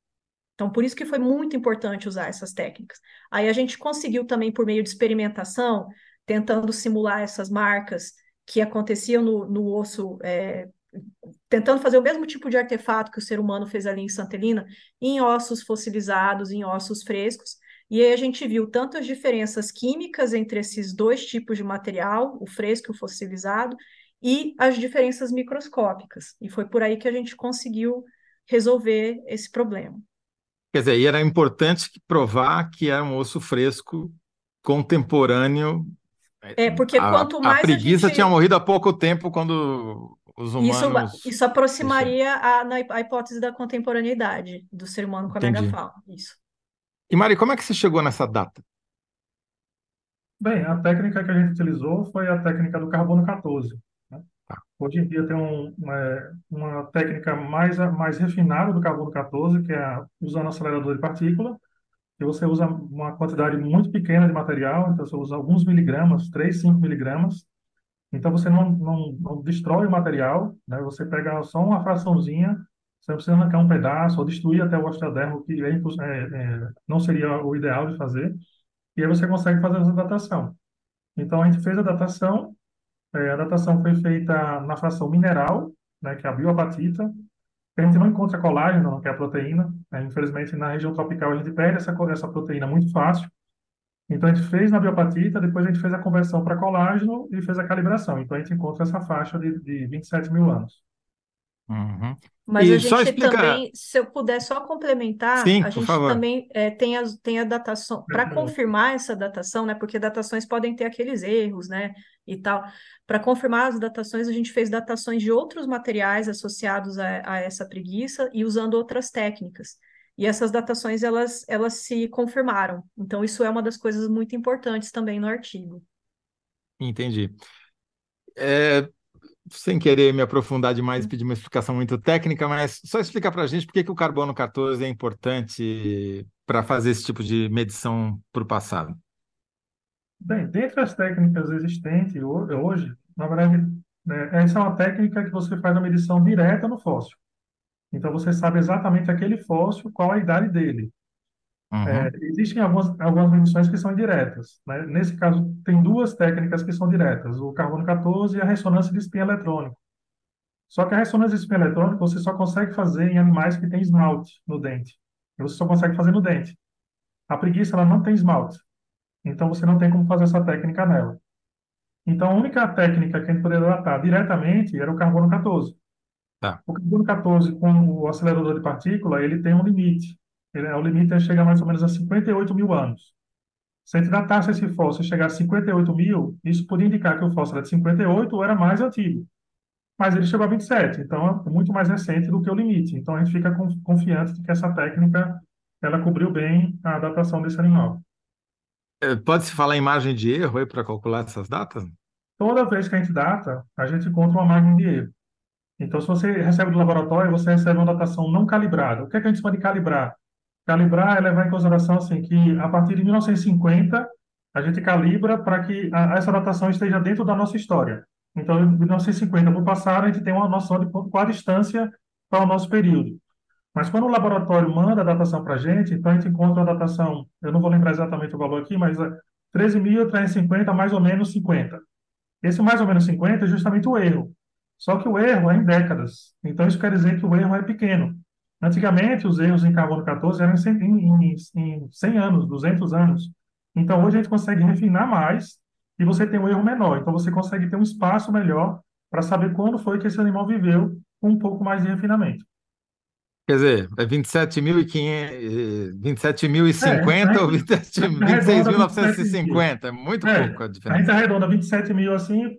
Então, por isso que foi muito importante usar essas técnicas. Aí a gente conseguiu também, por meio de experimentação, tentando simular essas marcas que aconteciam no, no osso é, tentando fazer o mesmo tipo de artefato que o ser humano fez ali em Santa Helena, em ossos fossilizados, em ossos frescos. E aí a gente viu tanto as diferenças químicas entre esses dois tipos de material, o fresco e o fossilizado, e as diferenças microscópicas. E foi por aí que a gente conseguiu resolver esse problema. Quer dizer, era importante provar que era um osso fresco contemporâneo. É, porque a, quanto mais a preguiça a gente... tinha morrido há pouco tempo quando os humanos... Isso, isso aproximaria a, a hipótese da contemporaneidade do ser humano com a Entendi. megafauna. Isso. E Mari, como é que você chegou nessa data? Bem, a técnica que a gente utilizou foi a técnica do carbono 14. Né? Tá. Hoje em dia tem um, uma, uma, técnica mais, mais refinada do carbono 14, que é usando acelerador de partícula, que você usa uma quantidade muito pequena de material, então você usa alguns miligramas, 3, 5 miligramas, então você não, não, não destrói o material, né? Você pega só uma fraçãozinha, você não precisa arrancar um pedaço ou destruir até o osteodermo, que é, é, é, não seria o ideal de fazer. E aí você consegue fazer essa datação. Então a gente fez a datação. É, a datação foi feita na fração mineral, né? Que é a bioapatita. A gente não encontra colágeno, que é a proteína. Né? Infelizmente na região tropical a gente perde essa essa proteína muito fácil. Então, a gente fez na biopatita, depois a gente fez a conversão para colágeno e fez a calibração. Então, a gente encontra essa faixa de, de 27 mil anos. Uhum. Mas e a gente explica... também, se eu puder só complementar, Sim, a gente favor. também é, tem, a, tem a datação, para confirmar essa datação, né? Porque datações podem ter aqueles erros, né? E tal. Para confirmar as datações, a gente fez datações de outros materiais associados a, a essa preguiça e usando outras técnicas. E essas datações elas, elas se confirmaram. Então, isso é uma das coisas muito importantes também no artigo. Entendi. É, sem querer me aprofundar demais, pedir uma explicação muito técnica, mas só explicar para a gente por que, que o carbono 14 é importante para fazer esse tipo de medição para o passado. Bem, dentre as técnicas existentes hoje, na verdade, né, essa é uma técnica que você faz a medição direta no fóssil. Então você sabe exatamente aquele fóssil, qual a idade dele. Uhum. É, existem algumas, algumas medições que são indiretas. Né? Nesse caso, tem duas técnicas que são diretas, o carbono 14 e a ressonância de espinho eletrônico. Só que a ressonância de espinho eletrônico você só consegue fazer em animais que têm esmalte no dente. Você só consegue fazer no dente. A preguiça ela não tem esmalte. Então você não tem como fazer essa técnica nela. Então a única técnica que a gente poderia datar diretamente era o carbono 14. Tá. O carbono 14 com o acelerador de partícula, ele tem um limite. Ele, o limite é chegar mais ou menos a 58 mil anos. Se a gente datasse esse fóssil chegar a 58 mil, isso poderia indicar que o fóssil era de 58 ou era mais antigo. Mas ele chegou a 27, então é muito mais recente do que o limite. Então a gente fica confiante de que essa técnica ela cobriu bem a datação desse animal. É, Pode-se falar em margem de erro aí para calcular essas datas? Toda vez que a gente data, a gente encontra uma margem de erro. Então, se você recebe do laboratório, você recebe uma datação não calibrada. O que é que a gente chama de calibrar? Calibrar é levar em consideração assim, que a partir de 1950 a gente calibra para que a, essa datação esteja dentro da nossa história. Então, de 1950 para o passado, a gente tem uma noção de qual a distância para o nosso período. Mas quando o laboratório manda a datação para a gente, então a gente encontra a datação, eu não vou lembrar exatamente o valor aqui, mas é 13.350 mais ou menos 50. Esse mais ou menos 50 é justamente o erro. Só que o erro é em décadas. Então isso quer dizer que o erro é pequeno. Antigamente, os erros em carbono 14 eram em 100, em, em 100 anos, 200 anos. Então hoje a gente consegue refinar mais e você tem um erro menor. Então você consegue ter um espaço melhor para saber quando foi que esse animal viveu com um pouco mais de refinamento. Quer dizer, é 27.500, 27.050 É, a ou gente, a gente arredonda 27 mil. 26.950? É muito É, pouco a a gente diferença. arredonda 27 mil assim,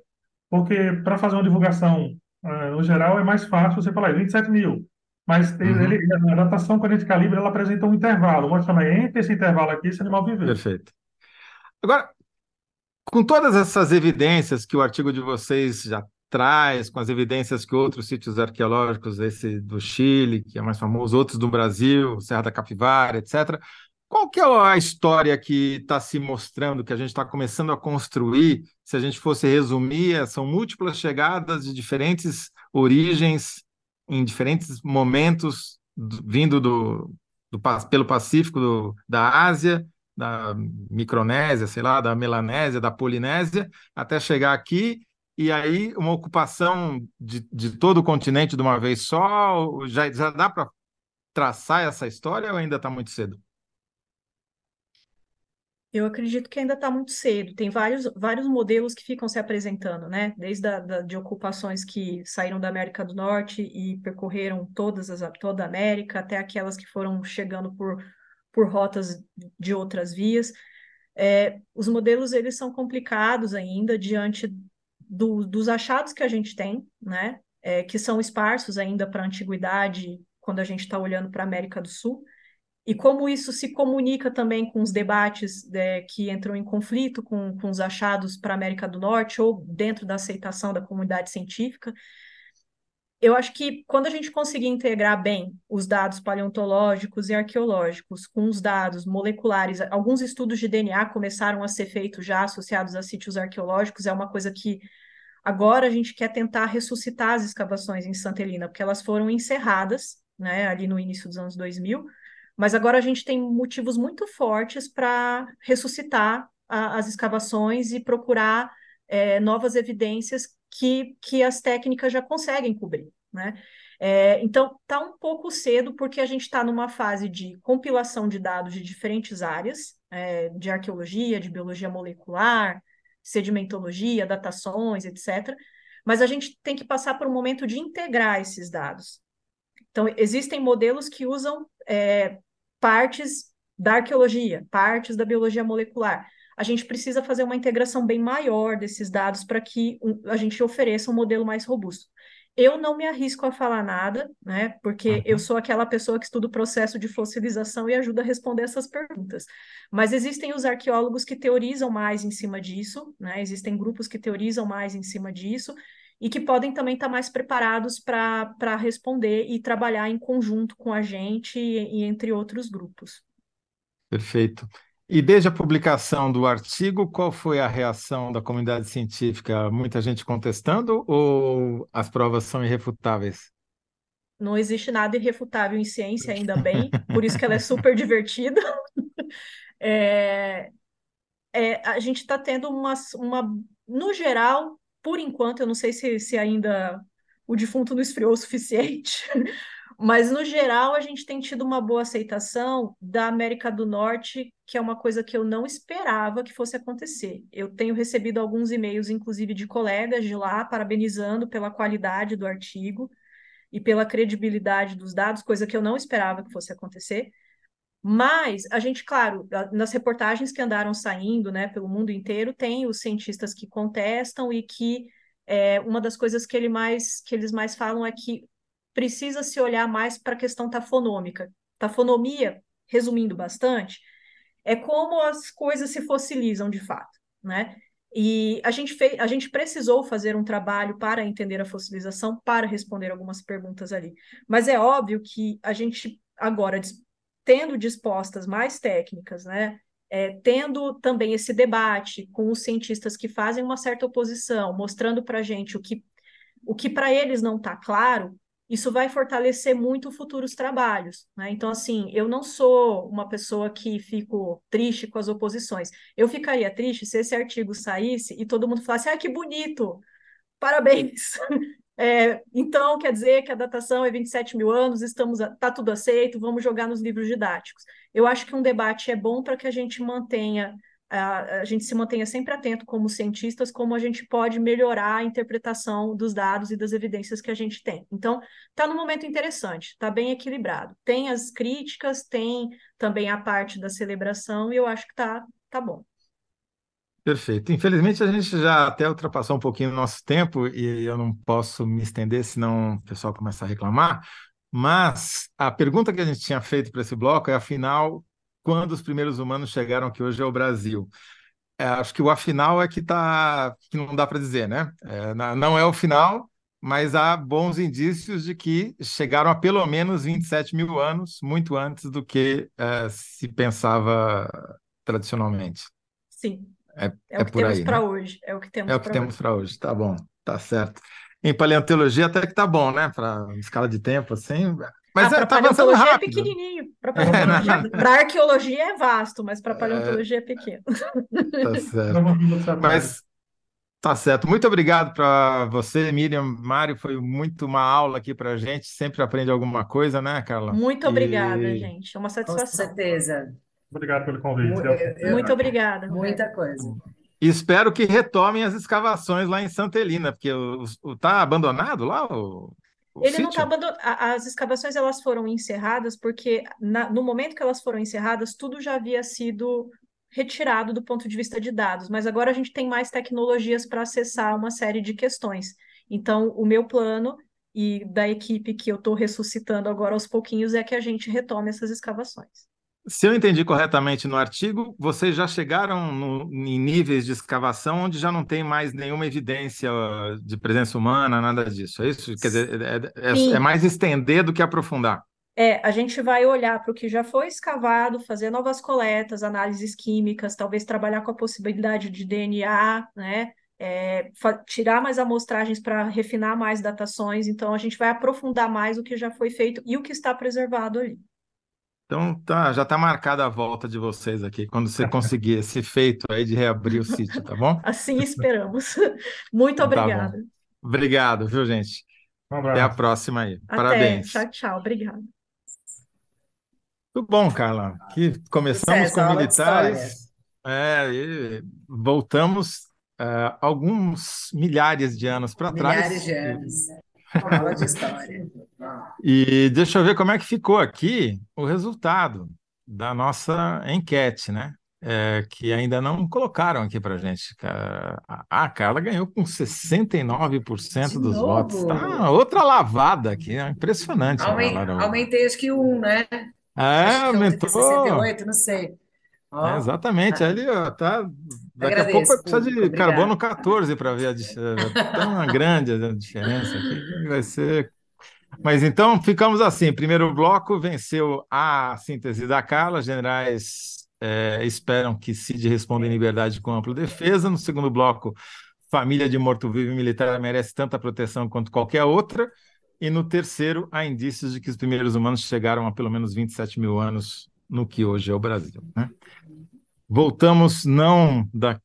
porque para fazer uma divulgação, ah, no geral, é mais fácil você falar 27 mil. Mas ele, Uhum, ele- a datação, quando a gente calibra, ela apresenta um intervalo. Mostra, mas entre esse intervalo aqui, esse animal viveu. perfeito. Agora, com todas essas evidências que o artigo de vocês já traz, com as evidências que outros sítios arqueológicos, esse do Chile, que é mais famoso, outros do Brasil, Serra da Capivara, etc., qual que é a história que está se mostrando, que a gente está começando a construir? Se a gente fosse resumir, são múltiplas chegadas de diferentes origens, em diferentes momentos, do- vindo do, do, pelo Pacífico, do- da Ásia, da Micronésia, sei lá, da Melanésia, da Polinésia, até chegar aqui, e aí uma ocupação de, de todo o continente de uma vez só, já, já dá para traçar essa história ou ainda está muito cedo? Eu acredito que ainda está muito cedo. Tem vários, vários modelos que ficam se apresentando, né? Desde a, da, de ocupações que saíram da América do Norte e percorreram todas as, toda a América, até aquelas que foram chegando por, por rotas de outras vias. É, os modelos eles são complicados ainda diante do, dos achados que a gente tem, né? É, que são esparsos ainda para a antiguidade, quando a gente está olhando para a América do Sul e como isso se comunica também com os debates né, que entram em conflito com, com os achados para a América do Norte ou dentro da aceitação da comunidade científica. Eu acho que quando a gente conseguir integrar bem os dados paleontológicos e arqueológicos com os dados moleculares, alguns estudos de DNA começaram a ser feitos já associados a sítios arqueológicos, é uma coisa que agora a gente quer tentar ressuscitar as escavações em Santa Helena, porque elas foram encerradas, né, ali no início dos anos 2000, mas agora a gente tem motivos muito fortes para ressuscitar a, as escavações e procurar é, novas evidências que, que as técnicas já conseguem cobrir, né? É, então, está um pouco cedo, porque a gente está numa fase de compilação de dados de diferentes áreas, é, de arqueologia, de biologia molecular, sedimentologia, datações, etc. Mas a gente tem que passar por um momento de integrar esses dados. Então, existem modelos que usam é, partes da arqueologia, partes da biologia molecular. A gente precisa fazer uma integração bem maior desses dados para que a gente ofereça um modelo mais robusto. Eu não me arrisco a falar nada, né? Porque Uhum. eu sou aquela pessoa que estuda o processo de fossilização e ajuda a responder essas perguntas. Mas existem os arqueólogos que teorizam mais em cima disso, né? Existem grupos que teorizam mais em cima disso e que podem também estar mais preparados para responder e trabalhar em conjunto com a gente e, e entre outros grupos. Perfeito. E desde a publicação do artigo, qual foi a reação da comunidade científica? Muita gente contestando ou as provas são irrefutáveis? Não existe nada irrefutável em ciência, ainda bem, por isso que ela é super divertida. É, é, a gente está tendo uma, uma, no geral, por enquanto, eu não sei se, se ainda o defunto não esfriou o suficiente, mas no geral a gente tem tido uma boa aceitação da América do Norte, que é uma coisa que eu não esperava que fosse acontecer. Eu tenho recebido alguns e-mails, inclusive de colegas de lá, parabenizando pela qualidade do artigo e pela credibilidade dos dados, coisa que eu não esperava que fosse acontecer. Mas a gente, claro, nas reportagens que andaram saindo, né, pelo mundo inteiro, tem os cientistas que contestam e que é, uma das coisas que, ele mais, que eles mais falam é que precisa se olhar mais para a questão tafonômica. Tafonomia, resumindo bastante, é como as coisas se fossilizam de fato, né? E a gente, fez, a gente precisou fazer um trabalho para entender a fossilização, para responder algumas perguntas ali. Mas é óbvio que a gente agora, tendo dispostas mais técnicas, né, é, tendo também esse debate com os cientistas que fazem uma certa oposição, mostrando para a gente o que, o que para eles não está claro, isso vai fortalecer muito futuros trabalhos. Né? Então, assim, eu não sou uma pessoa que fico triste com as oposições. Eu ficaria triste se esse artigo saísse e todo mundo falasse, ah, que bonito, parabéns. É, então, quer dizer que a datação é 27 mil anos, estamos está tudo aceito, vamos jogar nos livros didáticos. Eu acho que um debate é bom para que a gente mantenha a, gente se mantenha sempre atento como cientistas, como a gente pode melhorar a interpretação dos dados e das evidências que a gente tem. Então, está num momento interessante, está bem equilibrado. Tem as críticas, tem também a parte da celebração, e eu acho que está tá bom. Perfeito. Infelizmente, a gente já até ultrapassou um pouquinho o nosso tempo e eu não posso me estender, senão o pessoal começa a reclamar. Mas a pergunta que a gente tinha feito para esse bloco é, afinal, quando os primeiros humanos chegaram aqui hoje ao Brasil. É, acho que o afinal é que tá, que não dá para dizer, né? É, não é o final, mas há bons indícios de que chegaram a pelo menos 27 mil anos, muito antes do que é, se pensava tradicionalmente. Sim. É, é, é o que temos para né? hoje. É o que temos. É temos para hoje. Tá bom, tá certo. Em paleontologia até que tá bom, né? Para escala de tempo, assim, mas ah, é, tá paleontologia é pequenininho. Para é, arqueologia é vasto, mas para paleontologia é... é pequeno. Tá certo. mas tá certo. Muito obrigado para você, Miriam, Mário. Foi muito uma aula aqui para a gente. Sempre aprende alguma coisa, né, Carla? Muito obrigada, e... gente. É uma satisfação. Com certeza. Obrigado pelo convite. Eu, eu, muito obrigada. Muita coisa. E espero que retomem as escavações lá em Santa Helena, porque está abandonado lá o, ele não está abandonado. As escavações elas foram encerradas porque na, no momento que elas foram encerradas, tudo já havia sido retirado do ponto de vista de dados, mas agora a gente tem mais tecnologias para acessar uma série de questões. Então, o meu plano e da equipe que eu estou ressuscitando agora aos pouquinhos é que a gente retome essas escavações. Se eu entendi corretamente no artigo, vocês já chegaram no, em níveis de escavação onde já não tem mais nenhuma evidência de presença humana, nada disso. É isso? Quer dizer, é, é, é mais estender do que aprofundar. É, a gente vai olhar para o que já foi escavado, fazer novas coletas, análises químicas, talvez trabalhar com a possibilidade de DNA, né? É, tirar mais amostragens para refinar mais datações. Então, a gente vai aprofundar mais o que já foi feito e o que está preservado ali. Então tá, já está marcada a volta de vocês aqui, quando você conseguir esse feito aí de reabrir o sítio, tá bom? Assim esperamos. Muito tá obrigada. Tá Obrigado, viu, gente? Um Até a próxima aí. Até. Parabéns. Tchau, tchau. Obrigada. Tudo bom, Carla. Aqui começamos Sucesso, com militares. É, e voltamos uh, alguns milhares de anos para trás. Milhares de anos. Aula de história. E deixa eu ver como é que ficou aqui o resultado da nossa enquete, né? É, que ainda não colocaram aqui para gente. A Carla ganhou com 69% de dos novo? votos. Tá outra lavada aqui, é impressionante. Aument, aumentei acho que um, né? É, aumentou. 68, não sei. Oh, é, exatamente, ah, ali ó, tá. Daqui agradeço, a pouco vai precisar de obrigado. carbono 14 para ver a diferença. Tão grande a diferença aqui, vai ser mas então ficamos assim: primeiro bloco venceu a síntese da Carla, generais é, esperam que Cid responda em liberdade com ampla defesa. No segundo bloco, família de morto-vivo militar merece tanta proteção quanto qualquer outra. E no terceiro, há indícios de que os primeiros humanos chegaram a pelo menos 27 mil anos no que hoje é o Brasil. Né? Voltamos, não da.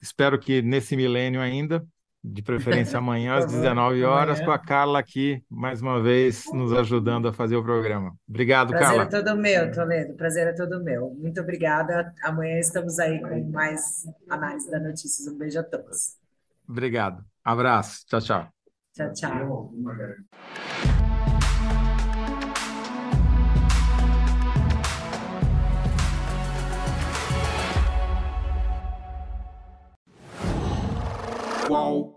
Espero que nesse milênio ainda, de preferência amanhã às 19 horas, com a Carla aqui, mais uma vez, nos ajudando a fazer o programa. Obrigado, Prazer Carla. Prazer é todo meu, Toledo. Prazer é todo meu. Muito obrigada. Amanhã estamos aí com mais análise da notícias. Um beijo a todos. Obrigado. Abraço. Tchau, tchau. Tchau, tchau. qual.